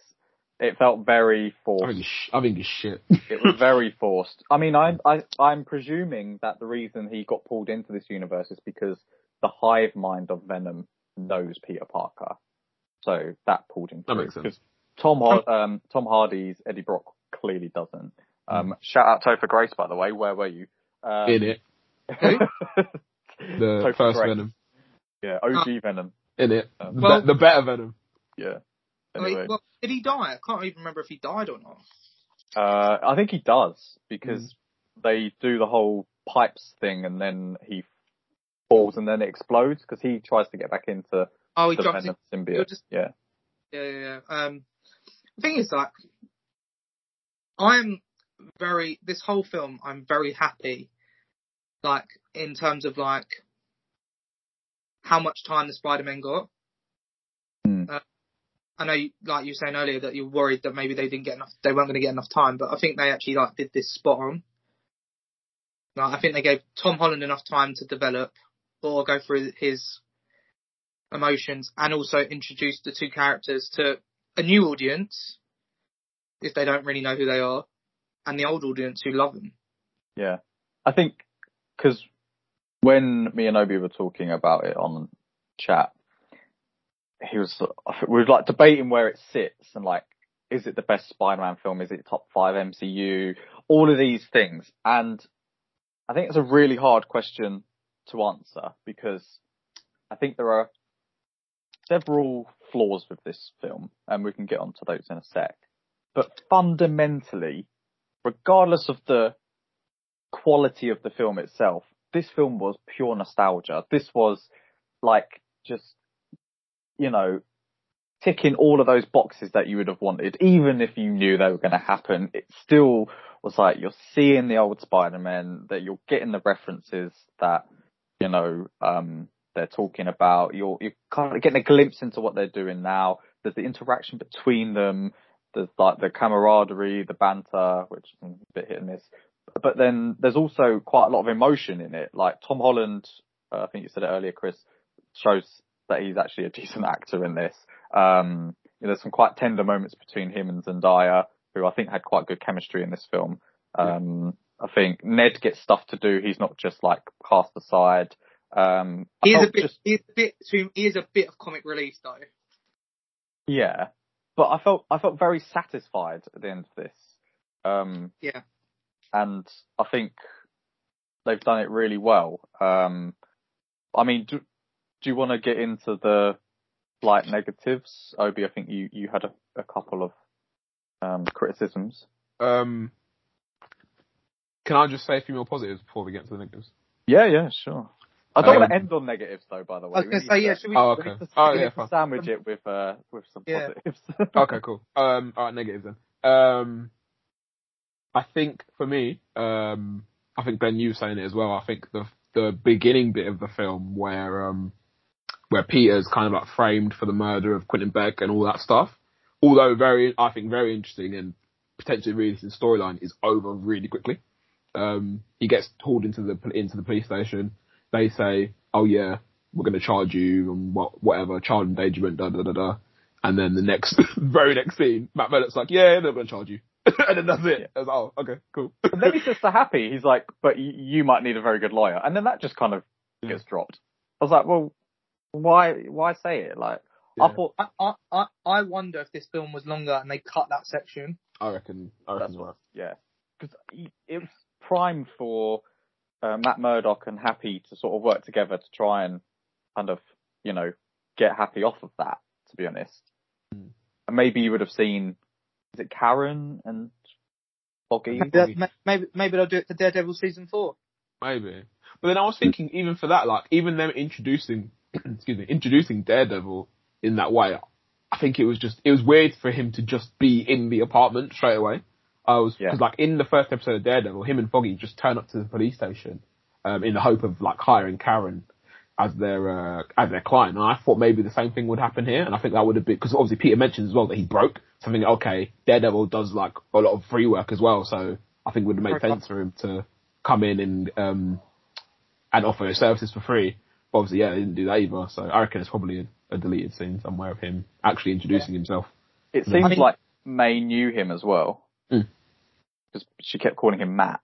it felt very I forced. think it's, sh- I think it's shit. it was very forced. I mean, I'm I, I'm presuming that the reason he got pulled into this universe is because the hive mind of Venom knows Peter Parker, so that pulled him. That through. makes sense. 'Cause Tom um, Tom Hardy's Eddie Brock clearly doesn't. Um, shout out Topher Grace, by the way. Where were you? Um, in it. The Topher first Grace. Venom. Yeah, OG Venom. In it. Um, The, Well- be- the better Venom. Yeah. Wait, Anyway, well, did he die? I can't even remember if he died or not. uh, I think he does because Mm. they do the whole pipes thing and then he falls and then it explodes because he tries to get back into Oh, he the jumps in. Venom You're symbiote. just- Yeah. Yeah, yeah, yeah. Um, the thing is, like, I'm very this whole film. I'm very happy, like in terms of like how much time the Spider-Man got. Hmm. Uh, I know, you, like you were saying earlier, that you're worried that maybe they didn't get enough. They weren't going to get enough time, but I think they actually like did this spot on. Like, I think they gave Tom Holland enough time to develop or go through his emotions and also introduce the two characters to a new audience if they don't really know who they are and the old audience who love them. Yeah. I think because when me and Obi were talking about it on chat, he was we were like debating where it sits and like, is it the best Spider-Man film? Is it top five MCU? All of these things, and I think it's a really hard question to answer because I think there are several flaws with this film, and we can get onto those in a sec. But fundamentally, regardless of the quality of the film itself, this film was pure nostalgia. This was like just, you know, ticking all of those boxes that you would have wanted, even if you knew they were going to happen. It still was like you're seeing the old Spider-Man, that you're getting the references that, you know, um, they're talking about. You're, you're kind of getting a glimpse into what they're doing now. There's the interaction between them. There's like the camaraderie, the banter, which is a bit hit and miss. But then there's also quite a lot of emotion in it. Like Tom Holland, uh, I think you said it earlier, Chris, shows that he's actually a decent actor in this. Um, you know, there's some quite tender moments between him and Zendaya, who I think had quite good chemistry in this film. Um, I think Ned gets stuff to do. He's not just like cast aside. Um, He is a bit, just, he is a bit, he is a bit of comic relief though. yeah, but I felt I felt very satisfied at the end of this. Um, Yeah. And I think they've done it really well. Um, I mean, do, do you want to get into the slight negatives, Obi? I think you you had a, a couple of um, criticisms. Um, can I just say a few more positives before we get to the negatives? Yeah, yeah, sure. I don't want Um, to end on negatives though. By the way, I was going to say, yeah, should we? Oh, we okay. need to- Oh, yeah, need to sandwich it with uh with some Yeah. positives. okay, cool. Um, alright, negatives then. Um, I think for me, um, I think Ben, you were saying it as well. I think the the beginning bit of the film where um where Peter's kind of like framed for the murder of Quentin Beck and all that stuff, although very, I think very interesting and potentially really interesting storyline, is over really quickly. Um, he gets hauled into the into the police station. They say, "Oh yeah, we're going to charge you and what whatever child endangerment, da da da da." And then the next, very next scene, Matt Murdock's like, "Yeah, they're going to charge you," and then that's it. I was like, "Oh, okay, cool." And then he's just so happy. He's like, but y- you might need a very good lawyer. And then that just kind of Yeah. gets dropped. I was like, well, why, why say it? Like, Yeah. I thought I, I, I, I wonder if this film was longer and they cut that section. I reckon. I reckon that's you're yeah. Because it was prime for uh, Matt Murdock and Happy to sort of work together to try and kind of, you know, get Happy off of that, to be honest. Hmm. And maybe you would have seen, is it Karen and Foggy? Maybe, maybe, maybe they'll do it for Daredevil season four. Maybe. But then I was thinking, even for that, like, even them introducing, excuse me, introducing Daredevil in that way, I think it was just, it was weird for him to just be in the apartment straight away. I was, Yeah. cause like in the first episode of Daredevil, him and Foggy just turn up to the police station, um, in the hope of like hiring Karen as their, uh, as their client. And I thought maybe the same thing would happen here. And I think that would have been, cause obviously Peter mentions as well that he broke. something. Okay, Daredevil does like a lot of free work as well. So I think it would have made sense for him to come in and, um, and offer his services for free. But obviously, yeah, they didn't do that either. So I reckon it's probably a, a deleted scene somewhere of him actually introducing himself. It seems I mean- like May knew him as well. Mm. Because she kept calling him Matt.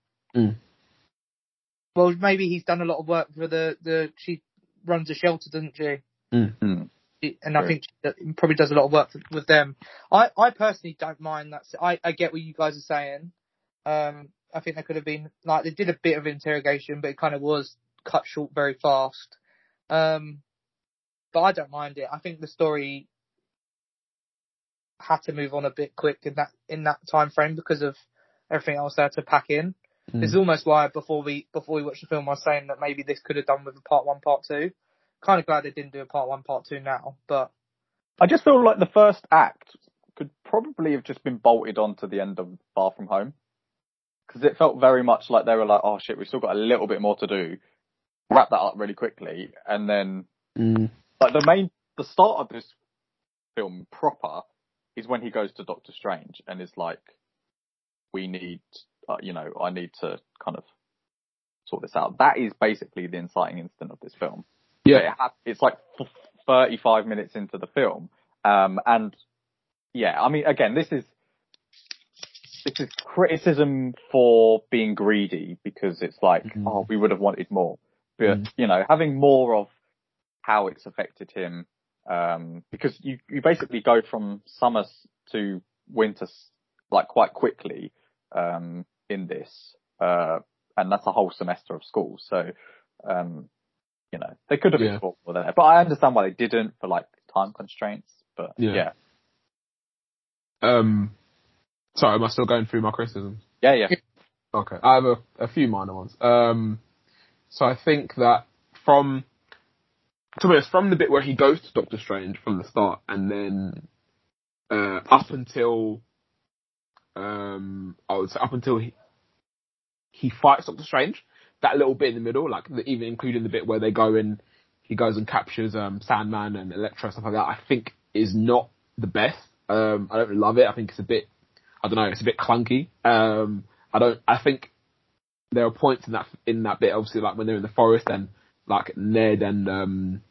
Well, maybe he's done a lot of work for the, the, she runs a shelter, doesn't she? Hmm. She- And I think she probably does a lot of work with- with them. I, I personally don't mind that. I, I get what you guys are saying. Um, I think there could have been, like, they did a bit of interrogation, but it kind of was cut short very fast. Um, but I don't mind it. I think the story had to move on a bit quick in that, in that time frame because of everything else they had to pack in. Mm. This is almost why before we, before we watched the film, I was saying that maybe this could have done with a part one, part two. Kind of glad they didn't do a part one, part two now, but I just feel like the first act could probably have just been bolted onto the end of Far From Home. Because it felt very much like they were like, oh shit, we've still got a little bit more to do. Wrap that up really quickly. And then, Mm. like the main, the start of this film proper is when he goes to Doctor Strange and is like, we need, uh, you know, I need to kind of sort this out. That is basically the inciting incident of this film. Yeah. It ha- it's like f- 35 minutes into the film. Um, and yeah, I mean, again, this is, this is criticism for being greedy because it's like, Mhm. oh, we would have wanted more. But, Mhm. you know, having more of how it's affected him, um, because you, you basically go from summer to winter, like quite quickly, um, in this, uh, and that's a whole semester of school. So, um, you know, they could have Yeah. explored more there, but I understand why they didn't for like time constraints, but Yeah. yeah, Um, sorry, am I still going through my criticisms? yeah, yeah. Okay, I have a, a few minor ones. Um, so I think that from, to be honest, from the bit where he goes to Doctor Strange from the start, and then uh, up until, um, I would say up until he he fights Doctor Strange, that little bit in the middle, like the, even including the bit where they go and he goes and captures um, Sandman and Electro stuff like that, I think is not the best. Um, I don't love it. I think it's a bit, I don't know, it's a bit clunky. Um, I don't. I think there are points in that in that bit, obviously, like when they're in the forest and like Ned and um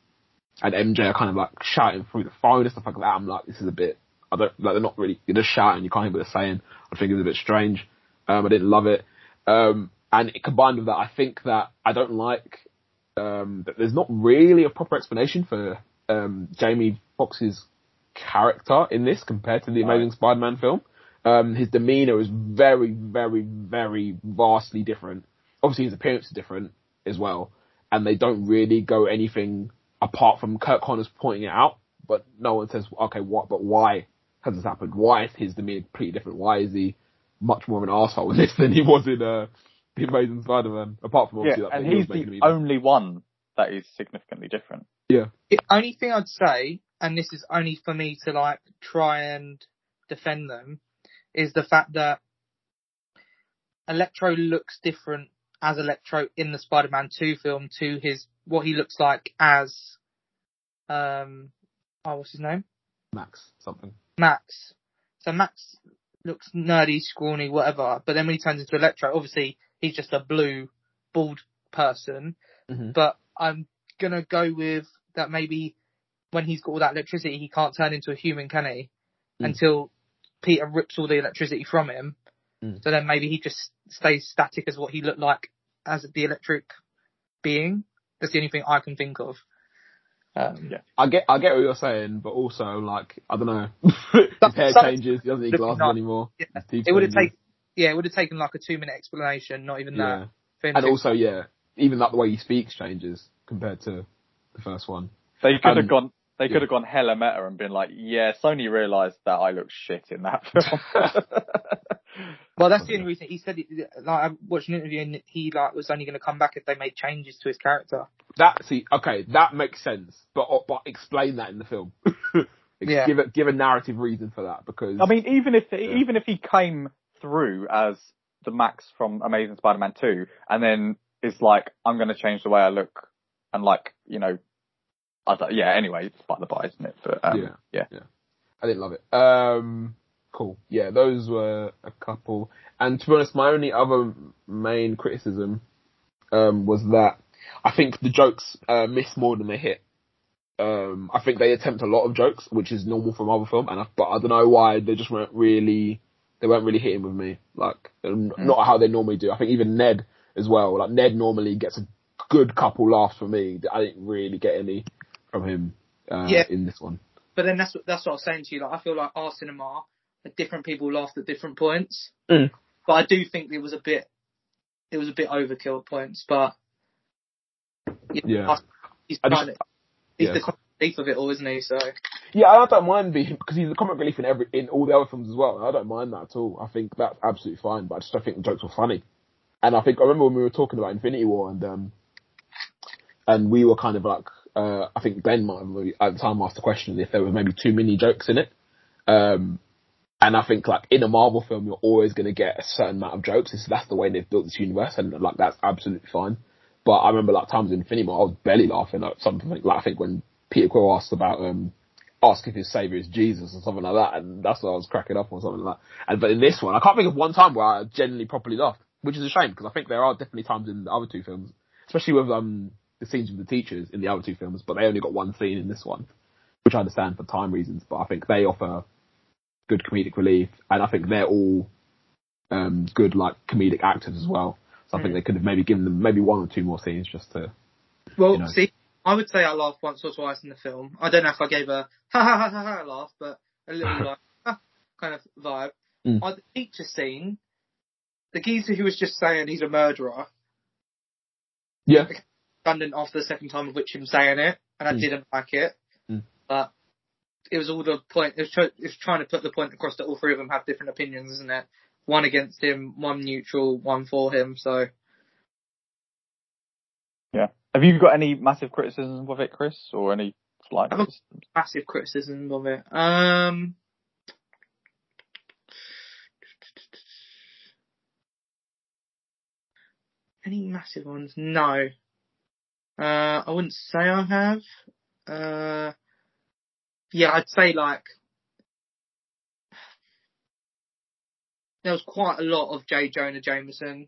and MJ are kind of like shouting through the phone and stuff like that. I'm like, this is a bit. I don't like they're not really. You're just shouting. You can't hear what they're saying. I think it's a bit strange. Um, I didn't love it. Um, and combined with that, I think that I don't like um that there's not really a proper explanation for um Jamie Foxx's character in this compared to the Right. Amazing Spider-Man film. Um, his demeanor is very, very, very vastly different. Obviously, his appearance is different as well, and they don't really go anything apart from Curt Connors pointing it out. But no one says, okay, what? But why has this happened? Why is his demeanor completely different? Why is he much more of an asshole in this than he was in uh, the Amazing Spider-Man? Apart from Yeah, obviously, that and thing he he's making the only one that is significantly different. yeah. The only thing I'd say, and this is only for me to like try and defend them, is the fact that Electro looks different as Electro in the Spider-Man 2 film to his what he looks like as um oh what's his name? Max something. Max. So Max looks nerdy, scrawny, whatever, but then when he turns into Electro, obviously he's just a blue, bald person. Mhm. But I'm gonna go with that maybe when he's got all that electricity, he can't turn into a human, can he? Mm. Until Peter rips all the electricity from him. Mm. So then maybe he just stays static as what he looked like as the electric being. That's the only thing I can think of. Um, Yeah. I get, I get what you're saying, but also like, I don't know. His hair some- changes. He doesn't need glasses nice. anymore. Yeah. It would have taken, yeah, it would have taken like a two minute explanation, not even Yeah. that. for And also, yeah, even that the way he speaks changes compared to the first one. They could have Um, gone. They yeah. could have gone hella meta and been like, "Yeah, Sony realised that I look shit in that film." Well, that's the only reason he said. It, like I watched an interview and he like was only going to come back if they made changes to his character. That see, okay, that makes sense, but but explain that in the film. Yeah. Give it, give a narrative reason for that because I mean, even if Yeah. even if he came through as the Max from Amazing Spider-Man 2, and then is like, "I'm going to change the way I look," and like, you know, I don't, yeah. Anyway, it's by the by, isn't it? But um, Yeah. yeah. I didn't love it. Um, cool. Yeah, those were a couple. And to be honest, my only other main criticism um, was that I think the jokes uh, miss more than they hit. Um, I think they attempt a lot of jokes, which is normal from other film, and I, but I don't know why they just weren't really they weren't really hitting with me. Like um, not how they normally do. I think even Ned as well. Like Ned normally gets a good couple laughs from me. I didn't really get any from him uh, Yeah. in this one. But then that's what that's what I was saying to you. Like I feel like our cinema, different people laughed at different points. Mm. But I do think it was a bit, it was a bit overkill at points. But you know, Yeah. he's I just- kind of he's yeah. the comic relief of it all, isn't he? So Yeah, I don't mind being because he's the comic relief in every in all the other films as well. I don't mind that at all. I think that's absolutely fine, but I just don't think the jokes were funny. And I think I remember when we were talking about Infinity War and um and we were kind of like uh I think Glenn might have at the time asked the question if there were maybe too many jokes in it. Um and I think like in a Marvel film you're always gonna get a certain amount of jokes. It's, that's the way they've built this universe and like that's absolutely fine. But I remember like times in Infinity War I was barely laughing at something like I think when Peter Quill asked about um ask if his savior is Jesus or something like that, and that's what I was cracking up or something like that. And but in this one, I can't think of one time where I genuinely properly laughed, which is a shame because I think there are definitely times in the other two films, especially with um the scenes with the teachers in the other two films, but they only got one scene in this one, which I understand for time reasons, but I think they offer good comedic relief, and I think they're all um good like comedic actors as well. So I think Mm. they could have maybe given them maybe one or two more scenes just to well, You know. see, I would say I laughed once or twice in the film. I don't know if I gave a ha ha ha ha ha laugh, but a little like ha, kind of vibe. Mm. On the teacher scene, the geezer who was just saying he's a murderer. yeah redundant after the second time of which him saying it, and I Mm. didn't like it. Mm. But it was all the point. It was, try, it was trying to put the point across that all three of them have different opinions, isn't it? One against him, one neutral, one for him. So Yeah. Have you got any massive criticisms of it, Chris, or any slight criticisms? massive criticism of it. Um. Any massive ones? No. Uh, I wouldn't say I have. Uh, yeah, I'd say like there was quite a lot of J. Jonah Jameson.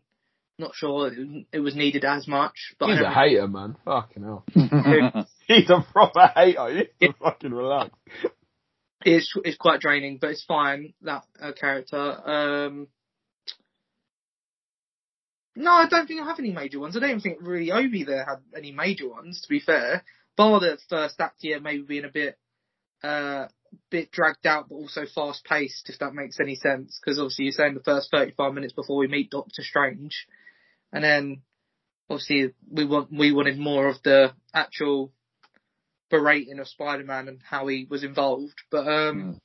Not sure it, it was needed as much, but I he's a really- hater, man. Fucking hell. He's a proper hater. You need to fucking relax. it's it's quite draining, but it's fine that uh, character. Um, no, I don't think I have any major ones. I don't even think really Obi there had any major ones. To be fair, bar the first act, yeah, maybe being a bit uh, bit dragged out, but also fast paced, if that makes any sense. Because obviously you're saying the first 35 minutes before we meet Doctor Strange, and then obviously we want we wanted more of the actual berating of Spider-Man and how he was involved. But um, Mm.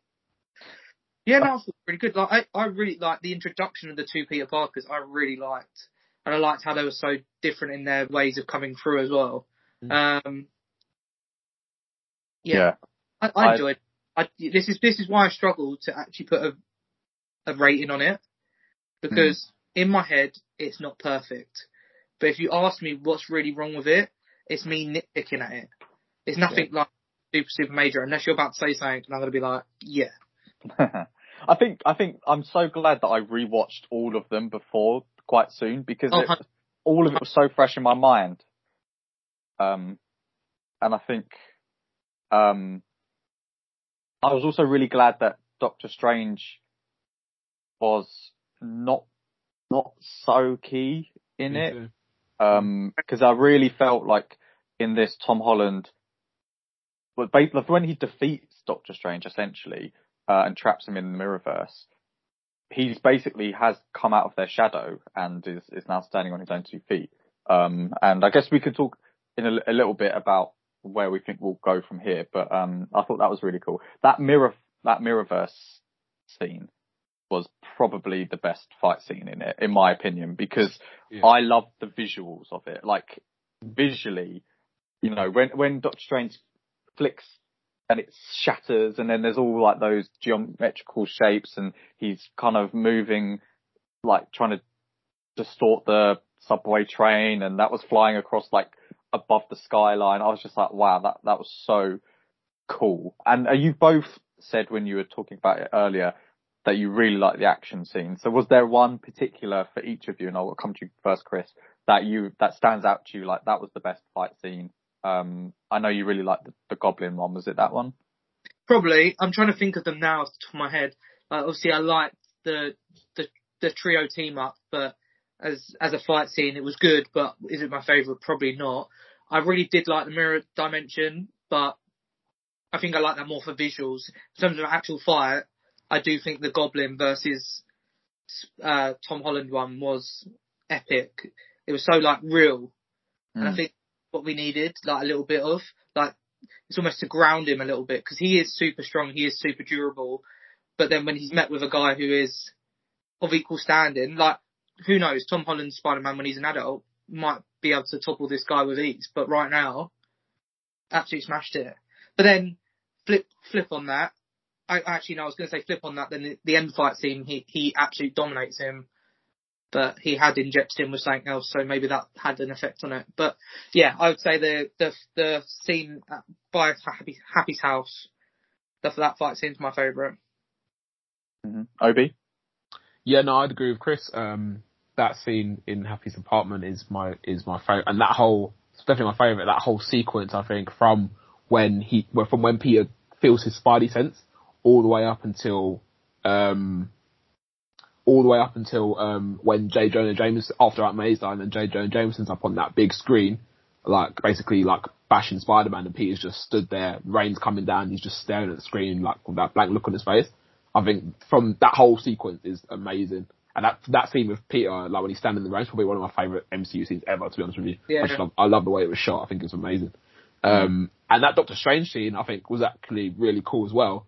yeah, I thought pretty good. Like I, I really like the introduction of the two Peter Parkers. I really liked, and I liked how they were so different in their ways of coming through as well. Um, yeah, I I- enjoyed. I, this is this is why I struggle to actually put a a rating on it because in my head it's not perfect. But if you ask me what's really wrong with it, it's me nitpicking at it. It's nothing like super super major unless you're about to say something and I'm gonna be like, yeah, I think I think I'm so glad that I rewatched all of them before quite soon because Oh, it, all of it was so fresh in my mind. Um, and I think um, I was also really glad that Doctor Strange was not not so key in Me it. too. Um 'cause I really felt like in this Tom Holland, but when he defeats Doctor Strange essentially uh, and traps him in the Mirrorverse, he's basically has come out of their shadow and is is now standing on his own two feet. Um, and I guess we could talk in a, a little bit about where we think we'll go from here. But um, I thought that was really cool. That mirror that Mirrorverse scene was probably the best fight scene in it, in my opinion, because Yeah. I loved the visuals of it. Like visually, you know, when when Doctor Strange flicks and it shatters, and then there's all like those geometrical shapes, and he's kind of moving, like trying to distort the subway train, and that was flying across like above the skyline. I was just like, wow, that that was so cool. And uh, you both said when you were talking about it earlier that you really like the action scene. So was there one particular for each of you, and I'll come to you first, Chris, that you that stands out to you like that was the best fight scene? Um, I know you really liked the, the Goblin one. Was it that one? probably. I'm trying to think of them now off the top of my head. Like, obviously, I liked the the the trio team up, but as as a fight scene, it was good. But is it my favourite? Probably not. I really did like the mirror dimension, but I think I like that more for visuals. In terms of actual fight, I do think the Goblin versus uh, Tom Holland one was epic. It was so like real, and I Mm. think what we needed, like a little bit of, like it's almost to ground him a little bit because he is super strong, he is super durable. But then when he's met with a guy who is of equal standing, like who knows, Tom Holland's Spider-Man when he's an adult might be able to topple this guy with ease. But right now, absolutely smashed it. But then flip flip on that. I actually no, I was going to say flip on that. Then the, the end fight scene, he he absolutely dominates him. But he had injected him with something else, so maybe that had an effect on it. But yeah, I would say the the the scene by Happy Happy's house, the, that fight scene's my favourite. hmm Obi. Yeah, no, I'd agree with Chris. Um, that scene in Happy's apartment is my is my favorite, and that whole it's definitely my favorite. That whole sequence, I think, from when he well, from when Peter feels his Spidey sense all the way up until um, all the way up until um, when J. Jonah Jameson after Aunt May's died, and J. Jonah Jameson's up on that big screen, like basically like bashing Spider Man, and Peter's just stood there, rain's coming down, he's just staring at the screen like with that blank look on his face. I think from that whole sequence is amazing. And that that scene with Peter, like when he's standing in the rain, is probably one of my favourite MCU scenes ever. To be honest with you, Yeah. I, just love, I love the way it was shot. I think it's amazing. Um, and that Doctor Strange scene, I think, was actually really cool as well.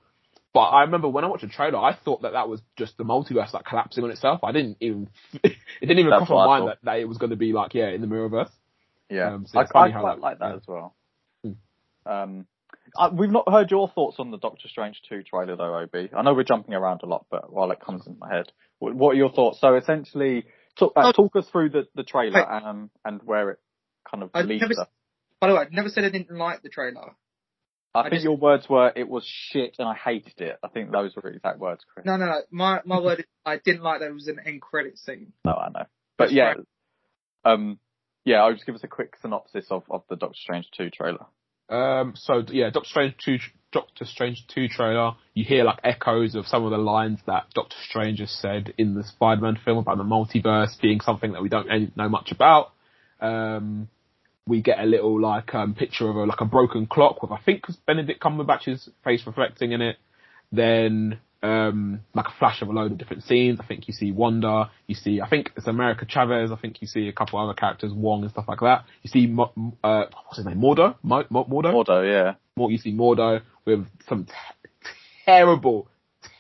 But I remember when I watched the trailer, I thought that that was just the multiverse like collapsing on itself. I didn't even it didn't even That's cross my mind that, that it was going to be like yeah in the Mirrorverse. Yeah, Um, so I, I quite that- like that yeah. as well. Hmm. Um, I, we've not heard your thoughts on the Doctor Strange 2 trailer though, Obi. I know we're jumping around a lot, but while it comes in my head, what, are your thoughts? So essentially, talk, uh, Oh. talk us through the, the trailer um, and where it kind of leads never, us. by the way, I've never said I didn't like the trailer. I, I think just- your words were, it was shit and I hated it. I think those were exact words, Chris. No, no, no. My my word is I didn't like that it was an end credit scene. No, I know. But That's yeah, right. um, yeah, I'll just give us a quick synopsis of, of the Doctor Strange 2 trailer. Um, so yeah, Doctor Strange two, Doctor Strange two trailer. You hear like echoes of some of the lines that Doctor Strange has said in the Spider-Man film about the multiverse being something that we don't know much about. Um, we get a little like um, picture of a like a broken clock with I think Benedict Cumberbatch's face reflecting in it. then um, like a flash of a load of different scenes. I think you see Wanda, you see, I think it's America Chavez, I think you see a couple other characters, Wong and stuff like that. You see, uh, what's his name, Mordo? Mo- Mo- Mordo? Mordo, yeah. Mor- You see Mordo with some t- terrible,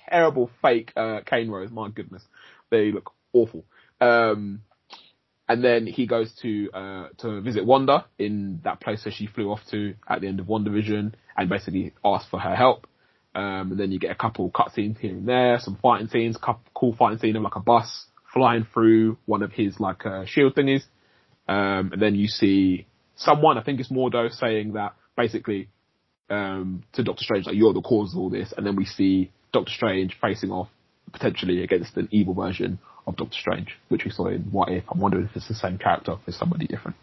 terrible fake, uh, cane rows, my goodness. They look awful. Um, and then he goes to, uh, to visit Wanda in that place that she flew off to at the end of WandaVision and basically asks for her help. Um, and then you get a couple cutscenes here and there, some fighting scenes, couple cool fighting scene of like a bus flying through one of his like uh, shield thingies. Um, and then you see someone, I think it's Mordo, saying that basically um, to Doctor Strange, like you're the cause of all this. And then we see Doctor Strange facing off potentially against an evil version of Doctor Strange, which we saw in What If. I'm wondering if it's the same character or if it's somebody different.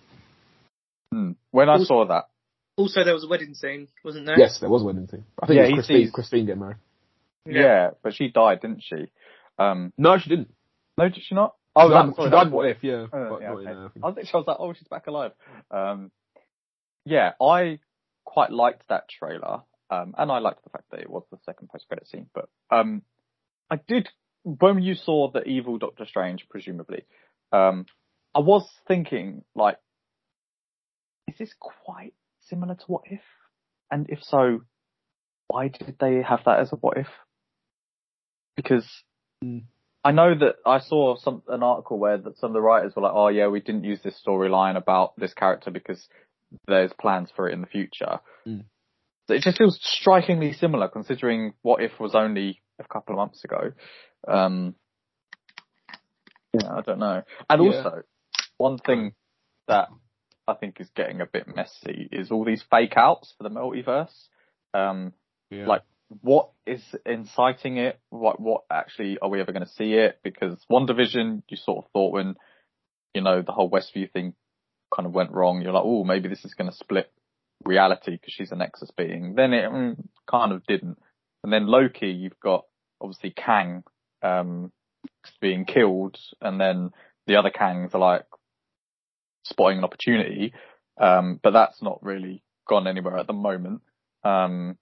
Hmm. When I saw that, Also, there was a wedding scene, wasn't there? Yes, there was a wedding scene. I think Yeah, it was Christine, sees- Christine getting married. yeah. but she died, didn't she? Um, No, she didn't. no, did she not? She Oh, died, that- she died What If, yeah. Uh, but yeah, not in, okay. uh, I think I was like, oh, she's back alive. Um, yeah, I quite liked that trailer, um, and I liked the fact that it was the second post-credit scene. But um, I did when you saw the evil Doctor Strange, presumably, um, I was thinking like, is this quite similar to What If? And if so, why did they have that as a What If? Because Hmm. I know that I saw some an article where that some of the writers were like, "Oh yeah, we didn't use this storyline about this character because there's plans for it in the future." Mm. So it just feels strikingly similar, considering What If was only a couple of months ago. Um, yeah, I don't know. And Yeah. also, one thing that I think is getting a bit messy is all these fake outs for the multiverse. Um, yeah. like what is inciting it? What what actually are we ever going to see it? Because WandaVision, you sort of thought when you know the whole Westview thing kind of went wrong, you're like, oh, maybe this is going to split reality because she's a Nexus being. Then it mm, kind of didn't. And then Loki, you've got obviously Kang um, being killed, and then the other Kangs are like spotting an opportunity, um, but that's not really gone anywhere at the moment. Um,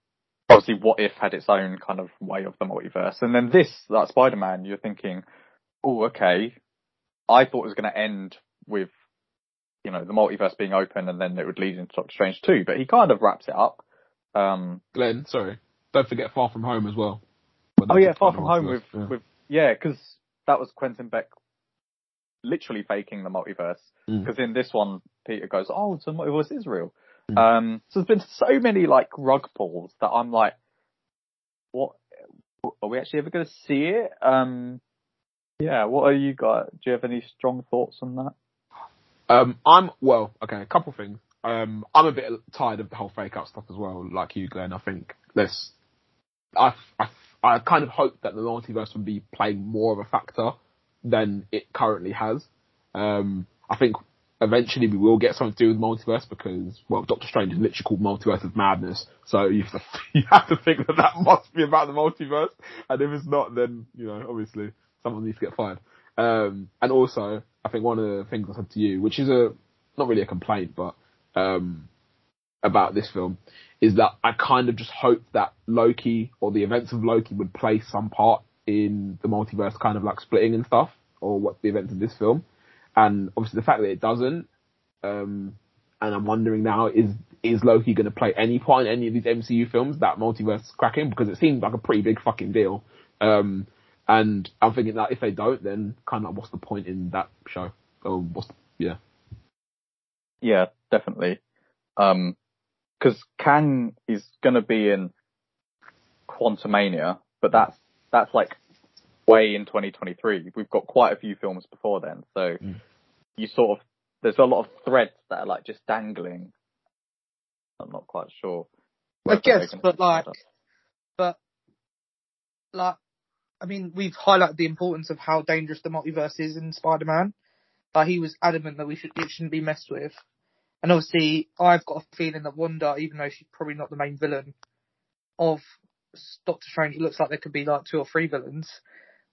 obviously, what if had its own kind of way of the multiverse, and then this, that Spider-Man, you're thinking, oh, okay, I thought it was going to end with, you know, the multiverse being open, and then it would lead into Doctor Strange 2, but he kind of wraps it up. Um, Glenn, sorry. Don't forget Far From Home as well. oh yeah, Far From Home with with, with, yeah, because that was Quentin Beck literally faking the multiverse. Mm. Because in this one, Peter goes, "Oh, so the multiverse is real." Mm. Um, so there's been so many like rug pulls that I'm like, "What? Are we actually ever going to see it?" Um, yeah. What are you got? Do you have any strong thoughts on that? Um, I'm well. Okay, a couple things. Um, I'm a bit tired of the whole fake out stuff as well. Like you, Glenn. I think this. I, I, I kind of hope that the multiverse would be playing more of a factor than it currently has. Um, I think eventually we will get something to do with multiverse because, well, Doctor Strange is literally called Multiverse of Madness. So you have to, you have to think that that must be about the multiverse. And if it's not, then, you know, obviously someone needs to get fired. Um, and also, I think one of the things I said to you, which is a, not really a complaint, but, um, about this film is that I kind of just hope that Loki or the events of Loki would play some part in the multiverse kind of like splitting and stuff or what the events of this film. And obviously the fact that it doesn't, um, and I'm wondering now is, is Loki going to play any part in any of these MCU films that multiverse cracking? Because it seems like a pretty big fucking deal. Um, and I'm thinking that if they don't, then kind of what's the point in that show? Or what's, yeah. Yeah, definitely. Um, because Kang is going to be in Quantumania, but that's that's like way in 2023. We've got quite a few films before then, so Mm. you sort of there's a lot of threads that are like just dangling. I'm not quite sure. I guess, but like, but like, I mean, we've highlighted the importance of how dangerous the multiverse is in Spider-Man. But he was adamant that we should it shouldn't be messed with. And obviously, I've got a feeling that Wanda, even though she's probably not the main villain of Doctor Strange, it looks like there could be like two or three villains.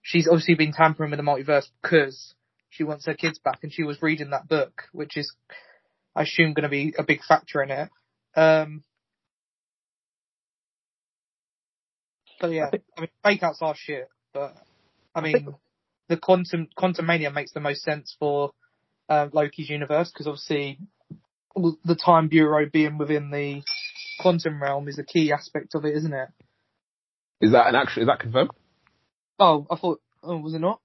She's obviously been tampering with the multiverse because she wants her kids back, and she was reading that book, which is, I assume, going to be a big factor in it. Um, But yeah, I think- I mean, fake outs are shit. But I mean, think- the quantum quantum mania makes the most sense for uh, Loki's universe because obviously the time bureau being within the quantum realm is a key aspect of it, isn't it? Is that an actual? Is that confirmed? Oh, I thought. Oh, was it not?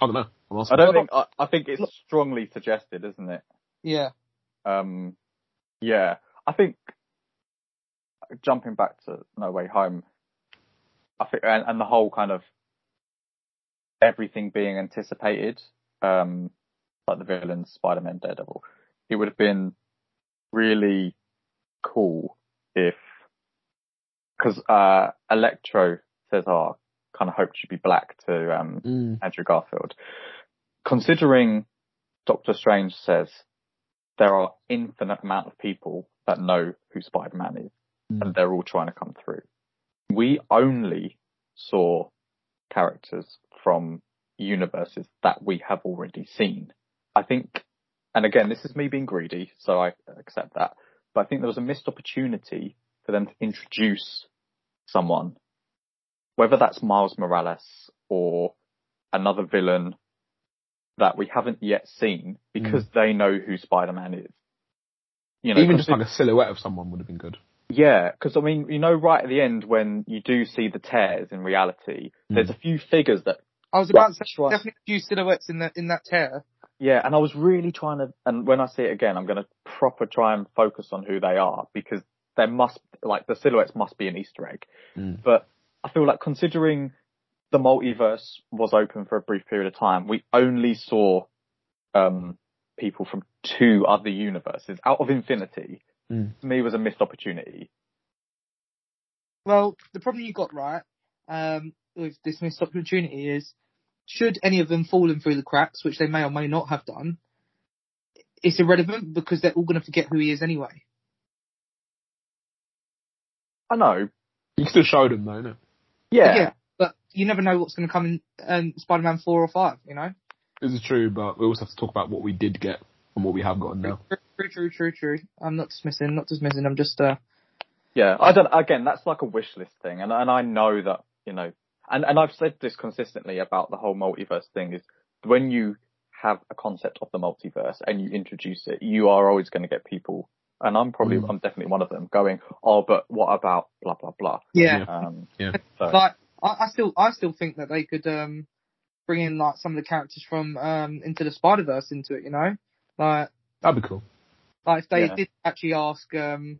I don't know. I'm I don't think. I, I think it's strongly suggested, isn't it? Yeah. Um, yeah, I think jumping back to No Way Home, I think, and, and the whole kind of everything being anticipated, um, like the villains, Spider-Man, Daredevil, it would have been really cool if, because uh, Electro says, "Oh, kind of hoped you'd be black" to um, Mm. Andrew Garfield. Considering Doctor Strange says there are infinite amount of people that know who Spider-Man is Mm. and they're all trying to come through. We only saw characters from universes that we have already seen. I think, and again, this is me being greedy, so I accept that, but I think there was a missed opportunity for them to introduce someone, whether that's Miles Morales or another villain that we haven't yet seen because mm. they know who Spider-Man is. You know, Even just consi- like a silhouette of someone would have been good. yeah, because I mean, you know, right at the end when you do see the tears in reality, there's mm. a few figures that, I was about to say Right. definitely a few silhouettes in that in that tear. yeah, and I was really trying to, and when I see it again, I'm going to proper try and focus on who they are because there must, like, the silhouettes must be an Easter egg. Mm. But I feel like considering the multiverse was open for a brief period of time, we only saw, um, people from two other universes out of infinity. Mm. To me was a missed opportunity. Well, the problem you got right um, with this missed opportunity is, should any of them fallen through the cracks, which they may or may not have done, it's irrelevant because they're all going to forget who he is anyway. I know. You can still showed them though, innit? Yeah. Yeah. But you never know what's going to come in um, Spider-Man four or five. You know. This is true, but we also have to talk about what we did get and what we have gotten now. True, true, true, true. I'm not dismissing, not dismissing. I'm just uh, Yeah, I don't. Again, that's like a wish list thing, and and I know that you know, and and I've said this consistently about the whole multiverse thing is when you have a concept of the multiverse and you introduce it, you are always going to get people, and I'm probably Mm. I'm definitely one of them going, oh, but what about blah blah blah. yeah. Um, Yeah. So, Like I, I still, I still think that they could um bring in like some of the characters from um into the Spider Verse into it. You know, like That'd be cool. Like if they Yeah. did actually ask um,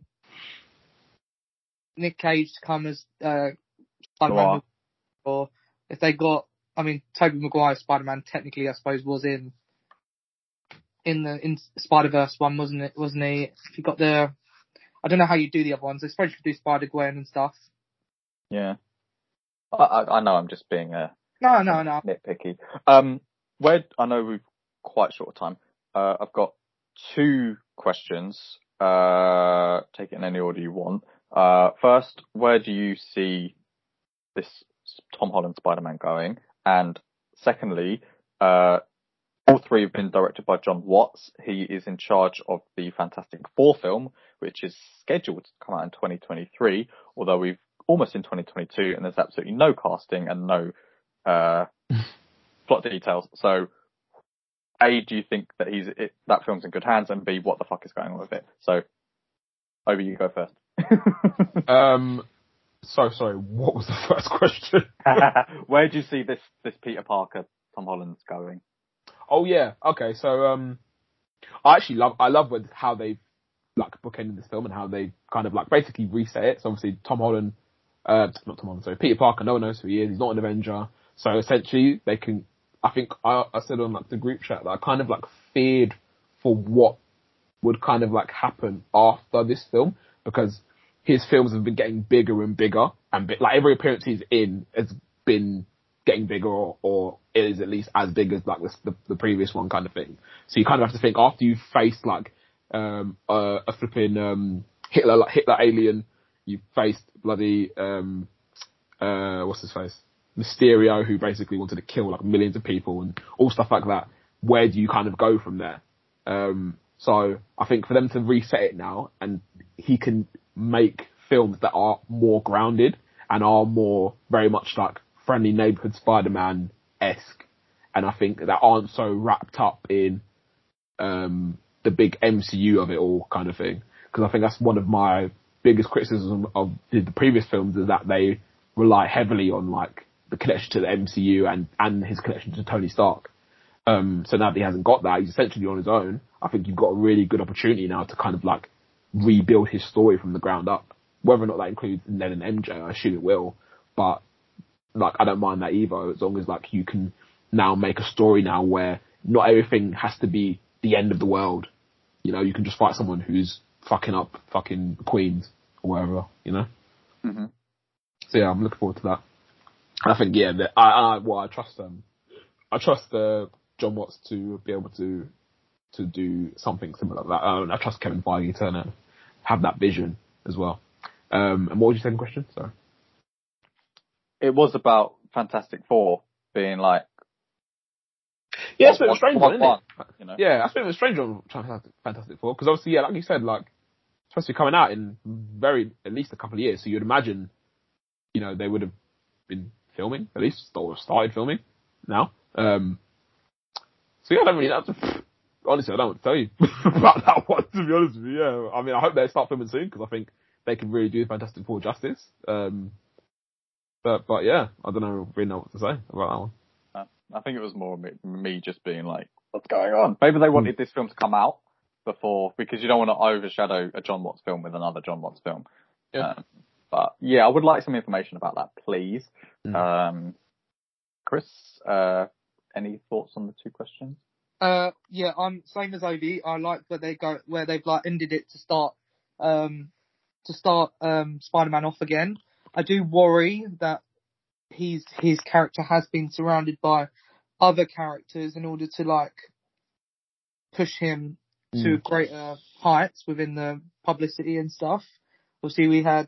Nick Cage to come as uh, Spider-Man, or if they got, I mean, Tobey Maguire's Spider-Man technically, I suppose, was in in the in Spider-Verse one, wasn't it? Wasn't he? If you got the, I don't know how you do the other ones. I suppose you could do Spider-Gwen and stuff. yeah, I, I know I'm just being uh, No, no, no. nitpicky. Um, where I know we've quite short of time. Uh, I've got two questions. Uh, take it in any order you want. Uh, first, where do you see this Tom Holland Spider-Man going? And secondly, uh, all three have been directed by Jon Watts. He is in charge of the Fantastic Four film, which is scheduled to come out in 2023, although we've almost in 2022 and there's absolutely no casting and no, uh, plot details. So, A, do you think that he's, it, that film's in good hands? And B, what the fuck is going on with it? So, over you go first. Um, so sorry. What was the first question? Where do you see this, this Peter Parker, Tom Holland's going? Oh yeah. Okay. So um, I actually love I love with how they've like bookended this film and how they kind of like basically reset it. So obviously Tom Holland, uh, not Tom Holland, sorry, Peter Parker. No one knows who he is. He's not an Avenger. So essentially they can. I think I, I said on like the group chat that I kind of like feared for what would kind of like happen after this film because his films have been getting bigger and bigger and like every appearance he's in has been getting bigger or, or is at least as big as like the, the previous one kind of thing. So you kind of have to think after you've faced like um, a, a flipping um, Hitler like Hitler alien, you've faced bloody um, uh, what's his face Mysterio who basically wanted to kill like millions of people and all stuff like that. Where do you kind of go from there? Um, so I think for them to reset it now and he can make films that are more grounded and are more very much like friendly neighborhood Spider-Man esque, and I think that aren't so wrapped up in um, the big MCU of it all kind of thing. Because I think that's one of my biggest criticisms of the, previous films is that they rely heavily on like the connection to the MCU and and his connection to Tony Stark. Um, so now that he hasn't got that, he's essentially on his own. I think you've got a really good opportunity now to kind of like rebuild his story from the ground up. Whether or not that includes Ned and MJ, I assume it will. But like, I don't mind that either, as long as like you can now make a story now where not everything has to be the end of the world. You know, you can just fight someone who's fucking up fucking Queens or wherever, you know? hmm So yeah, I'm looking forward to that. I think yeah, that I, I well I trust um I trust uh, Jon Watts to be able to to do something similar like that. I trust Kevin Feige to uh, have that vision as well. Um, and what was your second question? Sorry. It was about Fantastic Four being like Yeah, it's a bit strange one- isn't one, it? You know? Yeah, that's a bit strange one. Fantastic, Four, because obviously, yeah, like you said, like it's supposed to be coming out in very at least a couple of years. So you'd imagine, you know, they would have been filming at least or started filming now. Um, so yeah, I don't really. That's, honestly, I don't want to tell you about that one. To be honest with you, yeah. I mean, I hope they start filming soon because I think they can really do Fantastic Four justice. Um, but but yeah, I don't know really know what to say about that one. Uh, I think it was more me, me just being like, what's going on? Maybe they wanted this film to come out before, because you don't want to overshadow a Jon Watts film with another Jon Watts film. Yeah. Um, but yeah, I would like some information about that, please. Mm. Um, Chris, uh, any thoughts on the two questions? Uh, yeah, I'm same as Ovi. I like where they go, where they've like ended it to start, um, to start um Spider-Man off again. I do worry that he's his character has been surrounded by other characters in order to like push him to greater heights within the publicity and stuff. Obviously, we had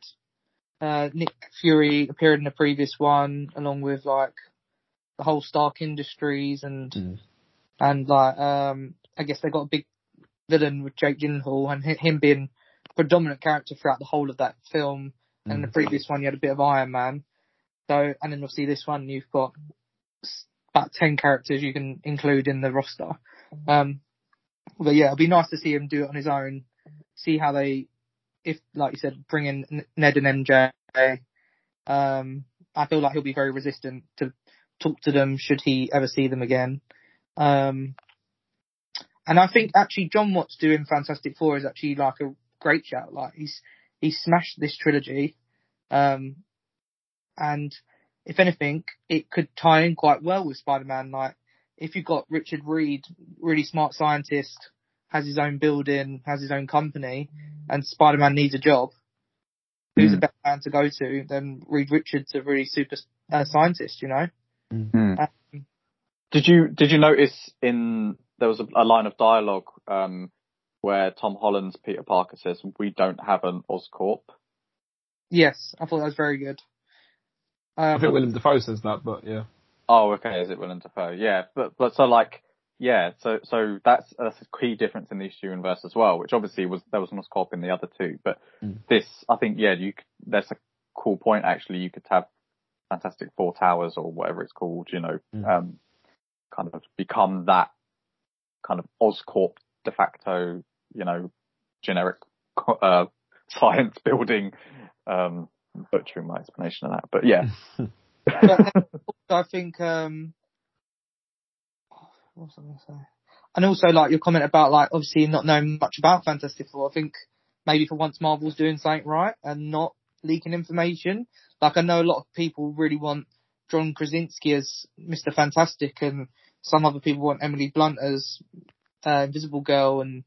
uh, Nick Fury appeared in the previous one, along with like the whole Stark Industries and Mm. and like um I guess they got a big villain with Jake Gyllenhaal and him being a predominant character throughout the whole of that film. And in the previous one, you had a bit of Iron Man. So, and then obviously this one, you've got about ten characters you can include in the roster. Um, but yeah, it'd be nice to see him do it on his own. See how they, if like you said, bring in Ned and MJ. Um, I feel like he'll be very resistant to talk to them should he ever see them again. Um, and I think actually Jon Watts doing Fantastic Four is actually like a great shout. Like he's he's smashed this trilogy, um, and if anything, it could tie in quite well with Spider-Man. Like if you've got Richard Reed, really smart scientist, has his own building, has his own company, and Spider-Man needs a job. Who's Mm. a better man to go to than Reed Richards, a really super uh, scientist? You know. Hmm. Um, Did you did you notice in there was a, a line of dialogue um, where Tom Holland's Peter Parker says, "We don't have an Oscorp." yes, I thought that was very good. I Um, think Willem Dafoe says that, but yeah. Oh, okay. Is it Willem Dafoe? Yeah, but but so like yeah, so so that's that's a key difference in this universe as well. Which obviously was there was an Oscorp in the other two, but Mm. this I think yeah, you that's a cool point actually. You could have Fantastic Four Towers or whatever it's called, you know, Mm. um, kind of become that kind of Oscorp de facto, you know, generic uh, science building. Um, butchering my explanation of that, but yeah. I think um what was I gonna say? And also like your comment about like obviously not knowing much about Fantastic Four. I think maybe for once Marvel's doing something right and not leaking information. Like I know a lot of people really want John Krasinski as Mr. Fantastic and some other people want Emily Blunt as uh, Invisible Girl and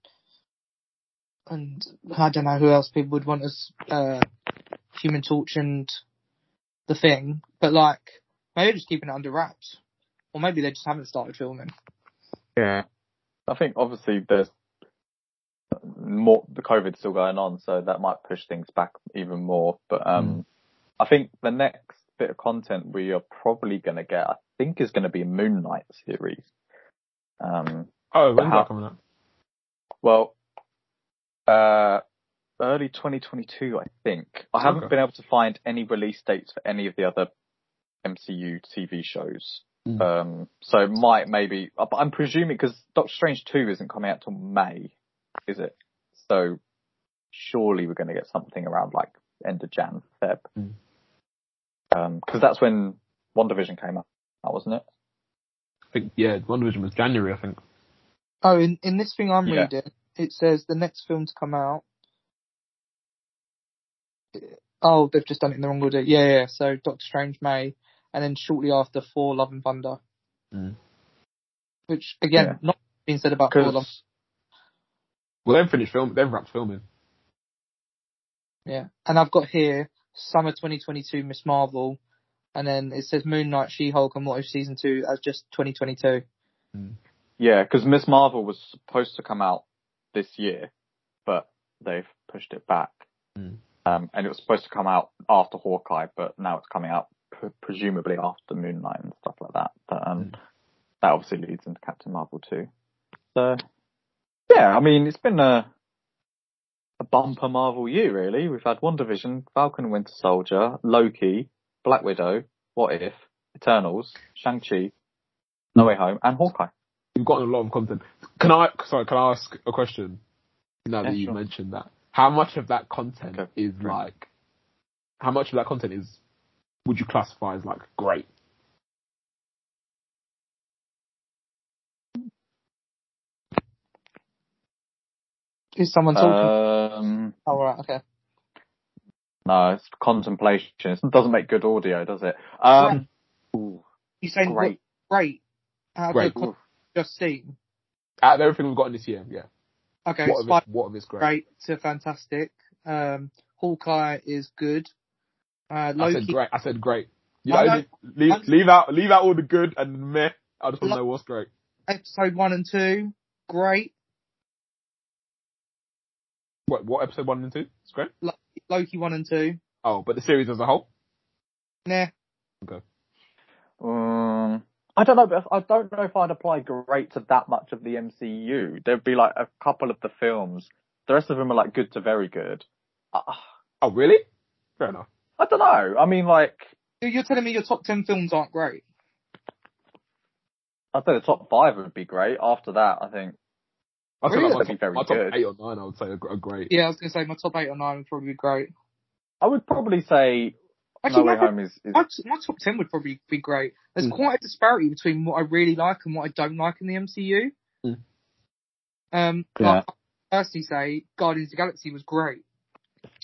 and I don't know who else people would want as uh, Human Torch and the thing. But like maybe just keeping it under wraps, or maybe they just haven't started filming. Yeah. I think obviously there's more, the COVID's still going on, so that might push things back even more. But, um, I think the next bit of content we are probably going to get, I think is going to be a Moon Knight series. Um, Oh, when's how- that coming out? well, uh, early 2022, I think. I haven't Okay. been able to find any release dates for any of the other MCU TV shows. Mm. Um, so might maybe, uh, but I'm presuming because Doctor Strange 2 isn't coming out till May, is it? So surely we're going to get something around like end of Jan, Feb. Mm. Um, cause that's when WandaVision came out, that wasn't it? I think yeah, WandaVision was January, I think. Oh, in, in this thing I'm Yeah. reading, it says the next film to come out. Oh, they've just done it in the wrong order. Yeah, yeah. So Doctor Strange May, and then shortly after Thor: Love and Thunder. Mm. Which again, Yeah. not being said about Thor: Love. Cause, Well, they've finished film. They've wrapped filming. Yeah, and I've got here summer 2022 Miss Marvel, and then it says Moon Knight, She Hulk, and What If season two as just 2022. yeah, cause Miss Marvel was supposed to come out this year, but they've pushed it back. Mm. Um, and it was supposed to come out after Hawkeye, but now it's coming out pre- presumably after Moon Knight and stuff like that. But um, Mm. that obviously leads into Captain Marvel too. So yeah, I mean it's been a a bumper Marvel year really. We've had WandaVision, Falcon Winter Soldier, Loki, Black Widow, What If, Eternals, Shang Chi, No Way Home, and Hawkeye. We've gotten a lot of content. Can I? Sorry, can I ask a question? Now Yeah, that you sure. mentioned that, how much of that content Okay, is sure. like? How much of that content is? Would you classify as like great? Is someone talking? Um, oh right, okay. no, it's contemplation. It doesn't make good audio, does it? Um, ooh, You saying what- great. great? Out Great. the con- just seen. Out of everything we've gotten this year, yeah. Okay, What of Spider- it? Of it's great? great to fantastic. Um, Hawkeye is good. Uh, I said great. I said great. You know, know. leave, I'm- leave out leave out all the good and meh. I just want to know what's great. episode one and two, great. What what episode one and two? It's great. Loki one and two. Oh, but the series as a whole. nah. Okay. Um, I don't know, but I don't know if I'd apply great to that much of the MCU. There'd be like a couple of the films. The rest of them are like good to very good. Uh, Oh, really? Fair enough. I don't know. I mean, like, You're telling me your top ten films aren't great? I'd say the top five would be great. After that, I think I think say Really? like my, That'd be very my top good. eight or nine. I would say are, are great. Yeah, I was gonna say my top eight or nine would probably be great. I would probably say Actually, No Way my, Home is, is my, my top ten would probably be great. There's Mm. quite a disparity between what I really like and what I don't like in the MCU. Mm. Um, Yeah. like, I personally say Guardians of the Galaxy was great.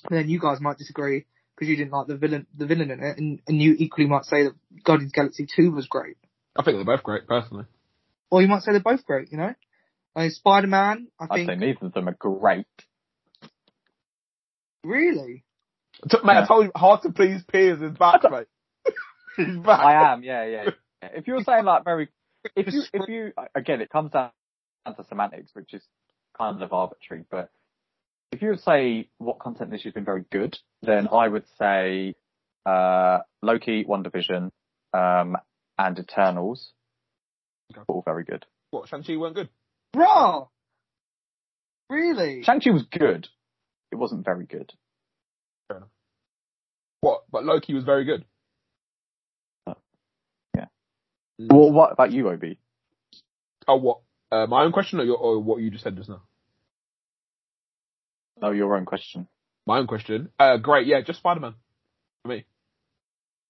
And then you guys might disagree because you didn't like the villain, the villain in it, and, and you equally might say that Guardians of the Galaxy Two was great. I think they're both great, personally. Or you might say they're both great. You know, I mean, Spider Man. I think I'd think say neither of them are great. really. T- Mate, Yeah. I told you, hard to please Piers is back, mate. He's back. I am, yeah, yeah. yeah. If you're saying like very, if you, if you, again, it comes down to semantics, which is kind of arbitrary, but if you would say what content this year's been very good, then I would say, uh, Loki, WandaVision, um, and Eternals. Okay. All very good. What, Shang-Chi weren't good? Bruh! Really? Shang-Chi was good. It wasn't very good. What? But Loki was very good. Uh, yeah. Mm. Well, what about you, Obi? Oh, what? Uh, my own question or, your, or what you just said just now? No, your own question. My own question. Uh, great, yeah, just Spider-Man. For me.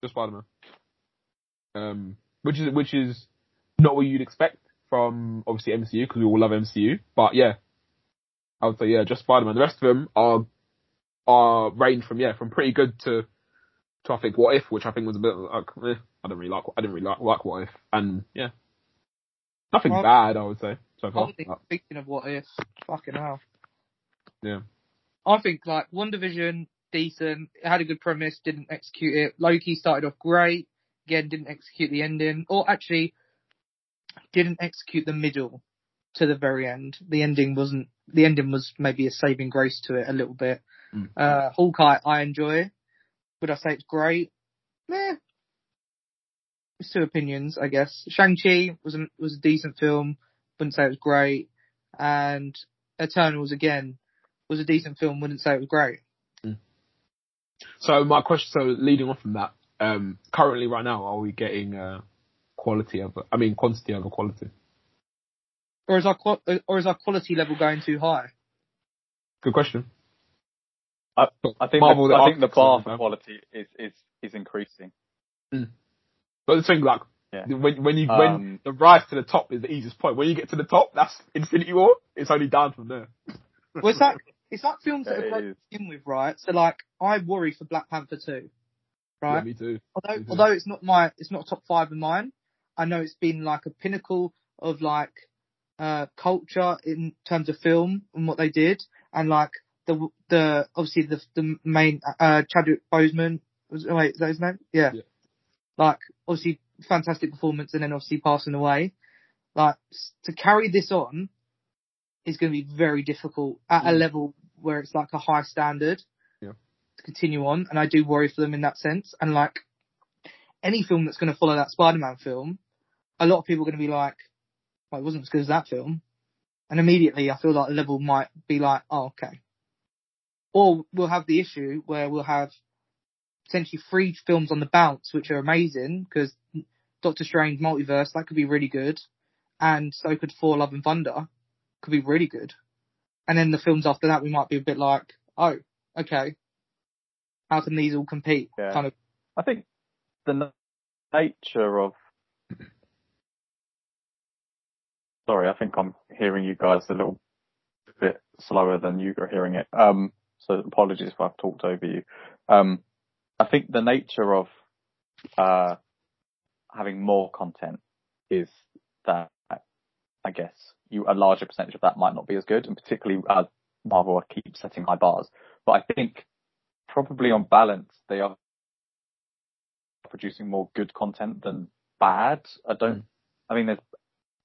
Just Spider-Man. Um, which is, which is not what you'd expect from, obviously, MCU, because we all love MCU, but yeah. I would say, yeah, just Spider-Man. The rest of them are, are range from, yeah, from pretty good to, to I think What If, which I think was a bit like, eh, I don't really like, I didn't really like, like What If, and yeah. Nothing Well- bad, I would say, so far. think, speaking of what if, fucking hell. Yeah. I think like WandaVision, decent. It had a good premise, didn't execute it. Loki started off great, again didn't execute the ending, or actually didn't execute the middle to the very end. The ending wasn't. The ending was maybe a saving grace to it a little bit. Mm. Uh, Hawkeye, I enjoy. Would I say it's great? Meh. It's two opinions, I guess. Shang Chi was a, was a decent film. Wouldn't say it was great. And Eternals again was a decent film, wouldn't say it was great. So my question, so leading on from that, um, currently right now, are we getting uh, quality over? I mean, quantity over quality. Or is our or is our quality level going too high? Good question. I think Marvel, the, the I think the bar for quality is is is increasing. But the thing, like, Yeah. when when you Um, when the rise to the top is the easiest point. When you get to the top, that's Infinity War. It's only down from there. Well, it's like it's like films that Yeah, are it great is. to begin with, right? So like, I worry for Black Panther two, Yeah, right? me too. although Mhm. although it's not my it's not top five of mine, I know it's been like a pinnacle of like uh culture in terms of film and what they did, and like the the obviously the the main uh Chadwick Boseman was wait is that his name? Yeah. Yeah. Like obviously fantastic performance, and then obviously passing away. Like to carry this on is going to be very difficult at a Mm. level where it's like a high standard Yeah. to continue on, and I do worry for them in that sense. And like any film that's going to follow that Spider-Man film, a lot of people are going to be like, well, it wasn't as good as that film. And immediately I feel like the level might be like, oh, okay. Or we'll have the issue where we'll have potentially three films on the bounce, which are amazing because Doctor Strange Multiverse, that could be really good. And so could Thor Love and Thunder, could be really good. And then the films after that, we might be a bit like, oh, okay. How can these all compete? Yeah. Kind of, I think the nature of. Sorry, I think I'm hearing you guys a little bit slower than you are hearing it. Um, so apologies if I've talked over you. Um, I think the nature of uh, having more content is that I guess you a larger percentage of that might not be as good, and particularly as Marvel keeps setting high bars. But I think probably on balance they are producing more good content than bad. I don't. I mean, there's.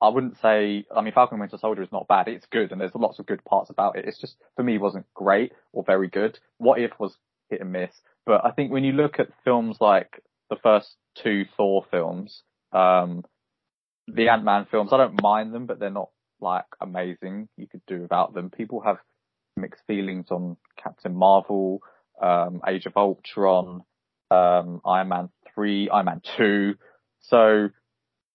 I wouldn't say. I mean, Falcon Winter Soldier is not bad. It's good, and there's lots of good parts about it. It's just for me, wasn't great or very good. What if was hit and miss. But I think when you look at films like the first two Thor films, um, the Ant Man films, I don't mind them, but they're not like amazing. You could do without them. People have mixed feelings on Captain Marvel, um, Age of Ultron, um, Iron Man 3, Iron Man 2. So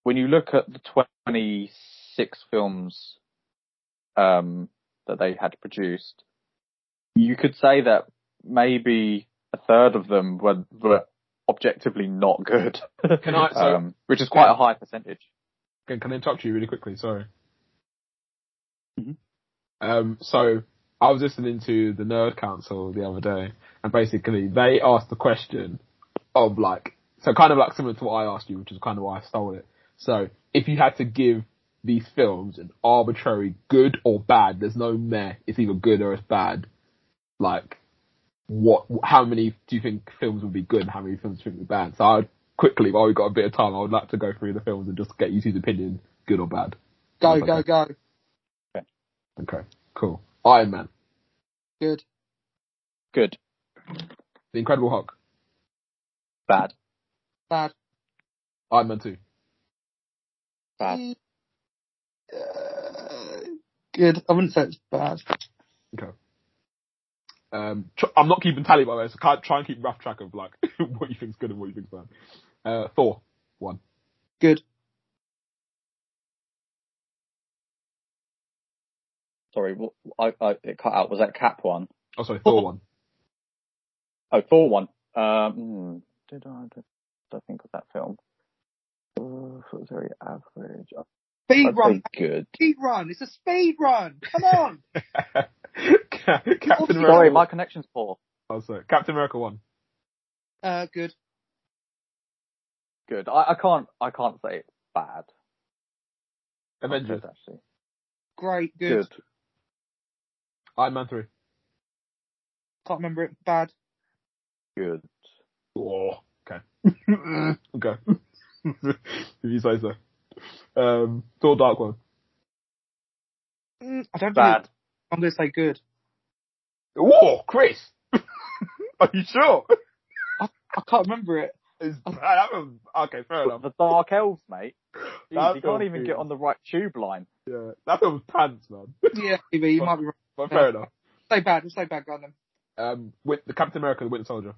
when you look at the 26 films, um, that they had produced, you could say that maybe a third of them were, were objectively not good. Can I- so- um, which is quite a high percentage. Can, can I interrupt you really quickly? Sorry. Mhm. Um, so I was listening to the Nerd Council the other day, and basically they asked the question of like, so kind of like similar to what I asked you, which is kind of why I stole it. So if you had to give these films an arbitrary good or bad, there's no meh. It's either good or it's bad. Like, what? How many do you think films would be good? and How many films do you think would be bad? So I quickly, while we've got a bit of time, I would like to go through the films and just get you two's opinion, good or bad. go, Okay. go, go. Okay, cool. Iron Man, Good. Good. The Incredible Hulk, Bad. Bad. Iron Man Two, Bad. Uh, good. I wouldn't say it's bad. Okay. Um, tr- I'm not keeping tally by the way, so can't try and keep rough track of like what you think's good and what you think's bad. Uh, Thor, one. Good. Sorry, what, I, I, it cut out. Was that Cap one? Oh, sorry, Thor one. Oh, Thor one. Um, did I, did I think of that film? Oh, it was very average. Speed I'd run. say good. Speed run. It's a speed run. Come on. Captain Sorry, America. Sorry, my connection's poor. Oh, sorry. Captain America one. uh, good. Good. I, I can't, I can't say it's bad. Avengers. Good, actually. Great. Good. Good. Iron Man three. Can't remember it. Bad. Good. Oh, okay. okay. If you say so. Um, Thor Dark One. Mm, I don't. Bad. Think I'm going to say good. Whoa, Chris! Are you sure? I can't remember it. It's, that was, okay, fair enough. The Dark Elves, mate. Jeez, you can't even is- get on the right tube line. Yeah, that film was pants, man. Yeah, maybe you might be right. But fair enough. say bad. We'll say bad. Go on then. Um, with the Captain America, the Winter Soldier,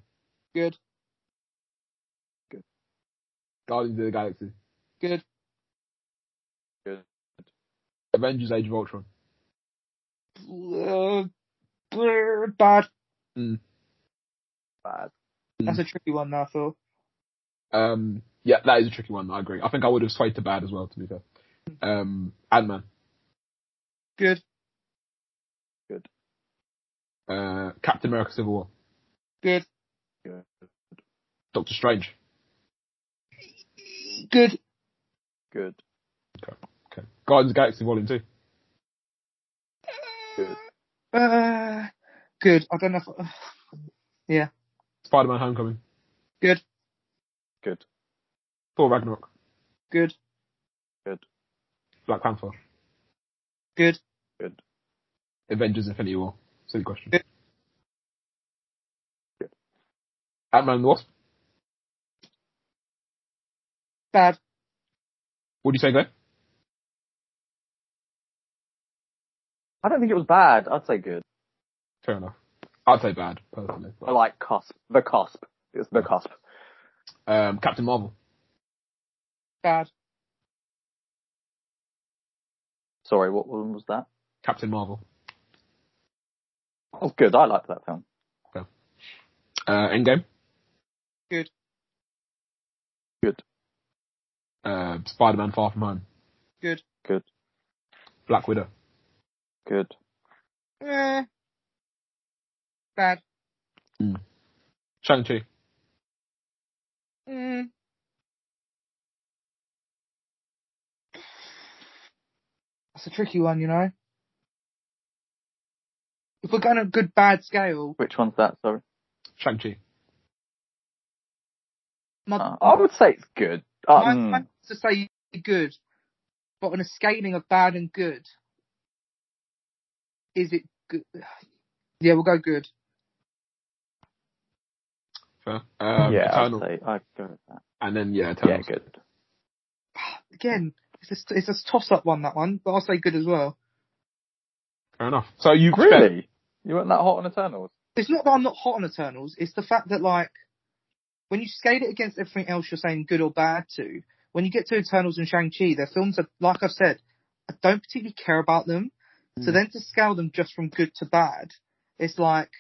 Good. Guardians of the Galaxy, Good. Good. Avengers: Age of Ultron. Uh, brr, bad. Bad. That's a tricky one. Now, I feel. Um, yeah, that is a tricky one. I agree. I think I would have swayed to bad as well. To be fair, um, Ant Man, Good. Good. uh, Captain America: Civil War, Good. Good. Doctor Strange. Good. Good. Okay, okay. Guardians of the Galaxy Volume Two. Good. Uh, good. I don't know. If, uh, yeah. Spider-Man: Homecoming. Good. Good. Thor: Ragnarok. Good. Good. Black Panther. Good. Good. Avengers: Infinity War. Silly question. Good. Good. Ant-Man and the Wasp. Bad. What do you say, Glenn? I don't think it was bad. I'd say good. Fair enough. I'd say bad, personally. I like cusp. The cusp. It's the cusp. um, Captain Marvel. Bad. Sorry, what one was that? Captain Marvel. That was good. I liked that film. Uh, Endgame. Good. Good. Uh, Spider-Man: Far From Home. Good. Good. Black Widow. Good. Eh. Bad. Shang-Chi. Mm. That's a tricky one, you know. If we're going on a good bad scale, Which one's that? Sorry. Shang-Chi. my, Uh, I would say it's good. Uh, my mm, plan is to say good, but on a scaling of bad and good, is it good? Yeah, we'll go good. Fair. Um, yeah, Eternal. I'd say I'd go with that. And then, yeah, Yeah, Eternal. good. Again, it's a, it's a toss up one, that one, but I'll say good as well. Fair enough. So you Really? You weren't that hot on Eternals? It's not that I'm not hot on Eternals, it's the fact that, like, when you scale it against everything else you're saying good or bad to, when you get to Eternals and Shang-Chi, their films are, like I've said, I don't particularly care about them. So Mm. then to scale them just from good to bad, it's like,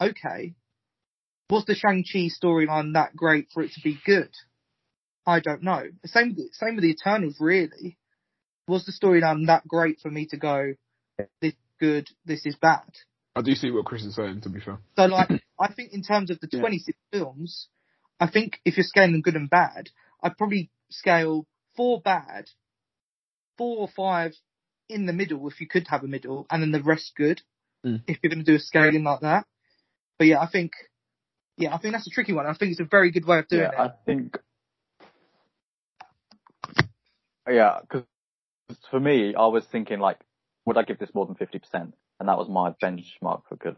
okay, was the Shang-Chi storyline that great for it to be good? I don't know. Same, with- same with the Eternals, really. Was the storyline that great for me to go, this is good, this is bad? I do see what Chris is saying, to be fair. So like, I think in terms of the Yeah. 26 films, I think if you're scaling them good and bad, I'd probably scale four bad, four or five in the middle if you could have a middle, and then the rest good Mm. if you're going to do a scaling like that. But yeah, I think, yeah, I think that's a tricky one. I think it's a very good way of doing yeah, I think. Yeah, because for me, I was thinking like, would I give this more than fifty percent? And that was my benchmark for good.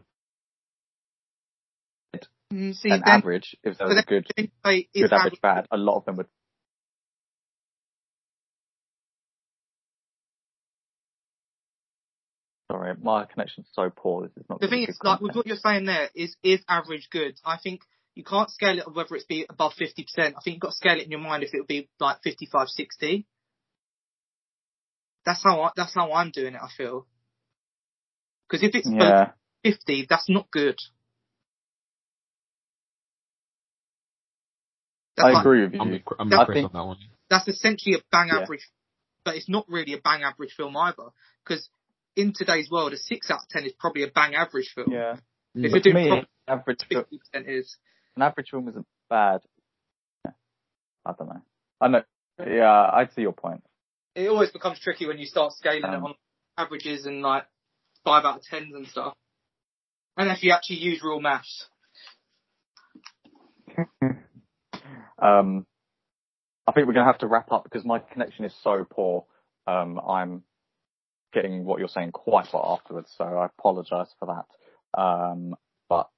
Mm, See, An then, average, if there so was a good, then say is good average bad, a lot of them would. Sorry, my connection's so poor. This is not. The gonna thing be is, good like with what you're saying there, is is average good. I think you can't scale it whether it's be above 50%. I think you've got to scale it in your mind if it would be like 55, 60. That's how I, that's how I'm doing it. I feel because if it's Yeah, 50, that's not good. That's I like- agree with I'm, you. I'm I with Chris think- on that one. That's essentially a bang Yeah. average, but it's not really a bang average film either. Because in today's world, a six out of ten is probably a bang average film. Yeah, If Mm. you're But doing me, proper, average fil- fifty percent is. an average film isn't bad. Yeah. I don't know. I know. Yeah, I see your point. it always becomes tricky when you start scaling it Um, on averages and like five out of tens and stuff. And if you actually use real maths. um, I think we're going to have to wrap up because my connection is so poor. Um, I'm getting what you're saying quite far afterwards, so I apologise for that. Um, but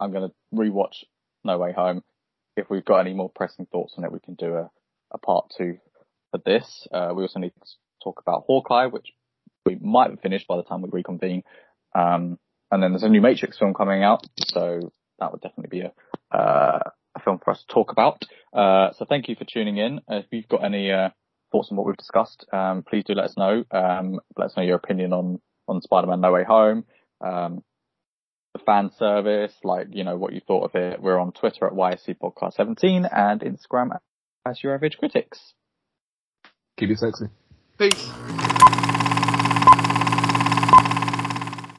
I'm going to rewatch No Way Home. If we've got any more pressing thoughts on it, we can do a, a part two for this. Uh, we also need to talk about Hawkeye, which we might have finished by the time we reconvene. Um, and then there's a new Matrix film coming out, so that would definitely be a, uh, a film for us to talk about. Uh, so thank you for tuning in. Uh, if you've got any, uh, thoughts on what we've discussed, um, please do let us know. Um, let us know your opinion on, on Spider-Man No Way Home. Um, the fan service, like, you know, what you thought of it. We're on Twitter at YAC Podcast 17 and Instagram as Your Average Critics. Keep it sexy. Peace.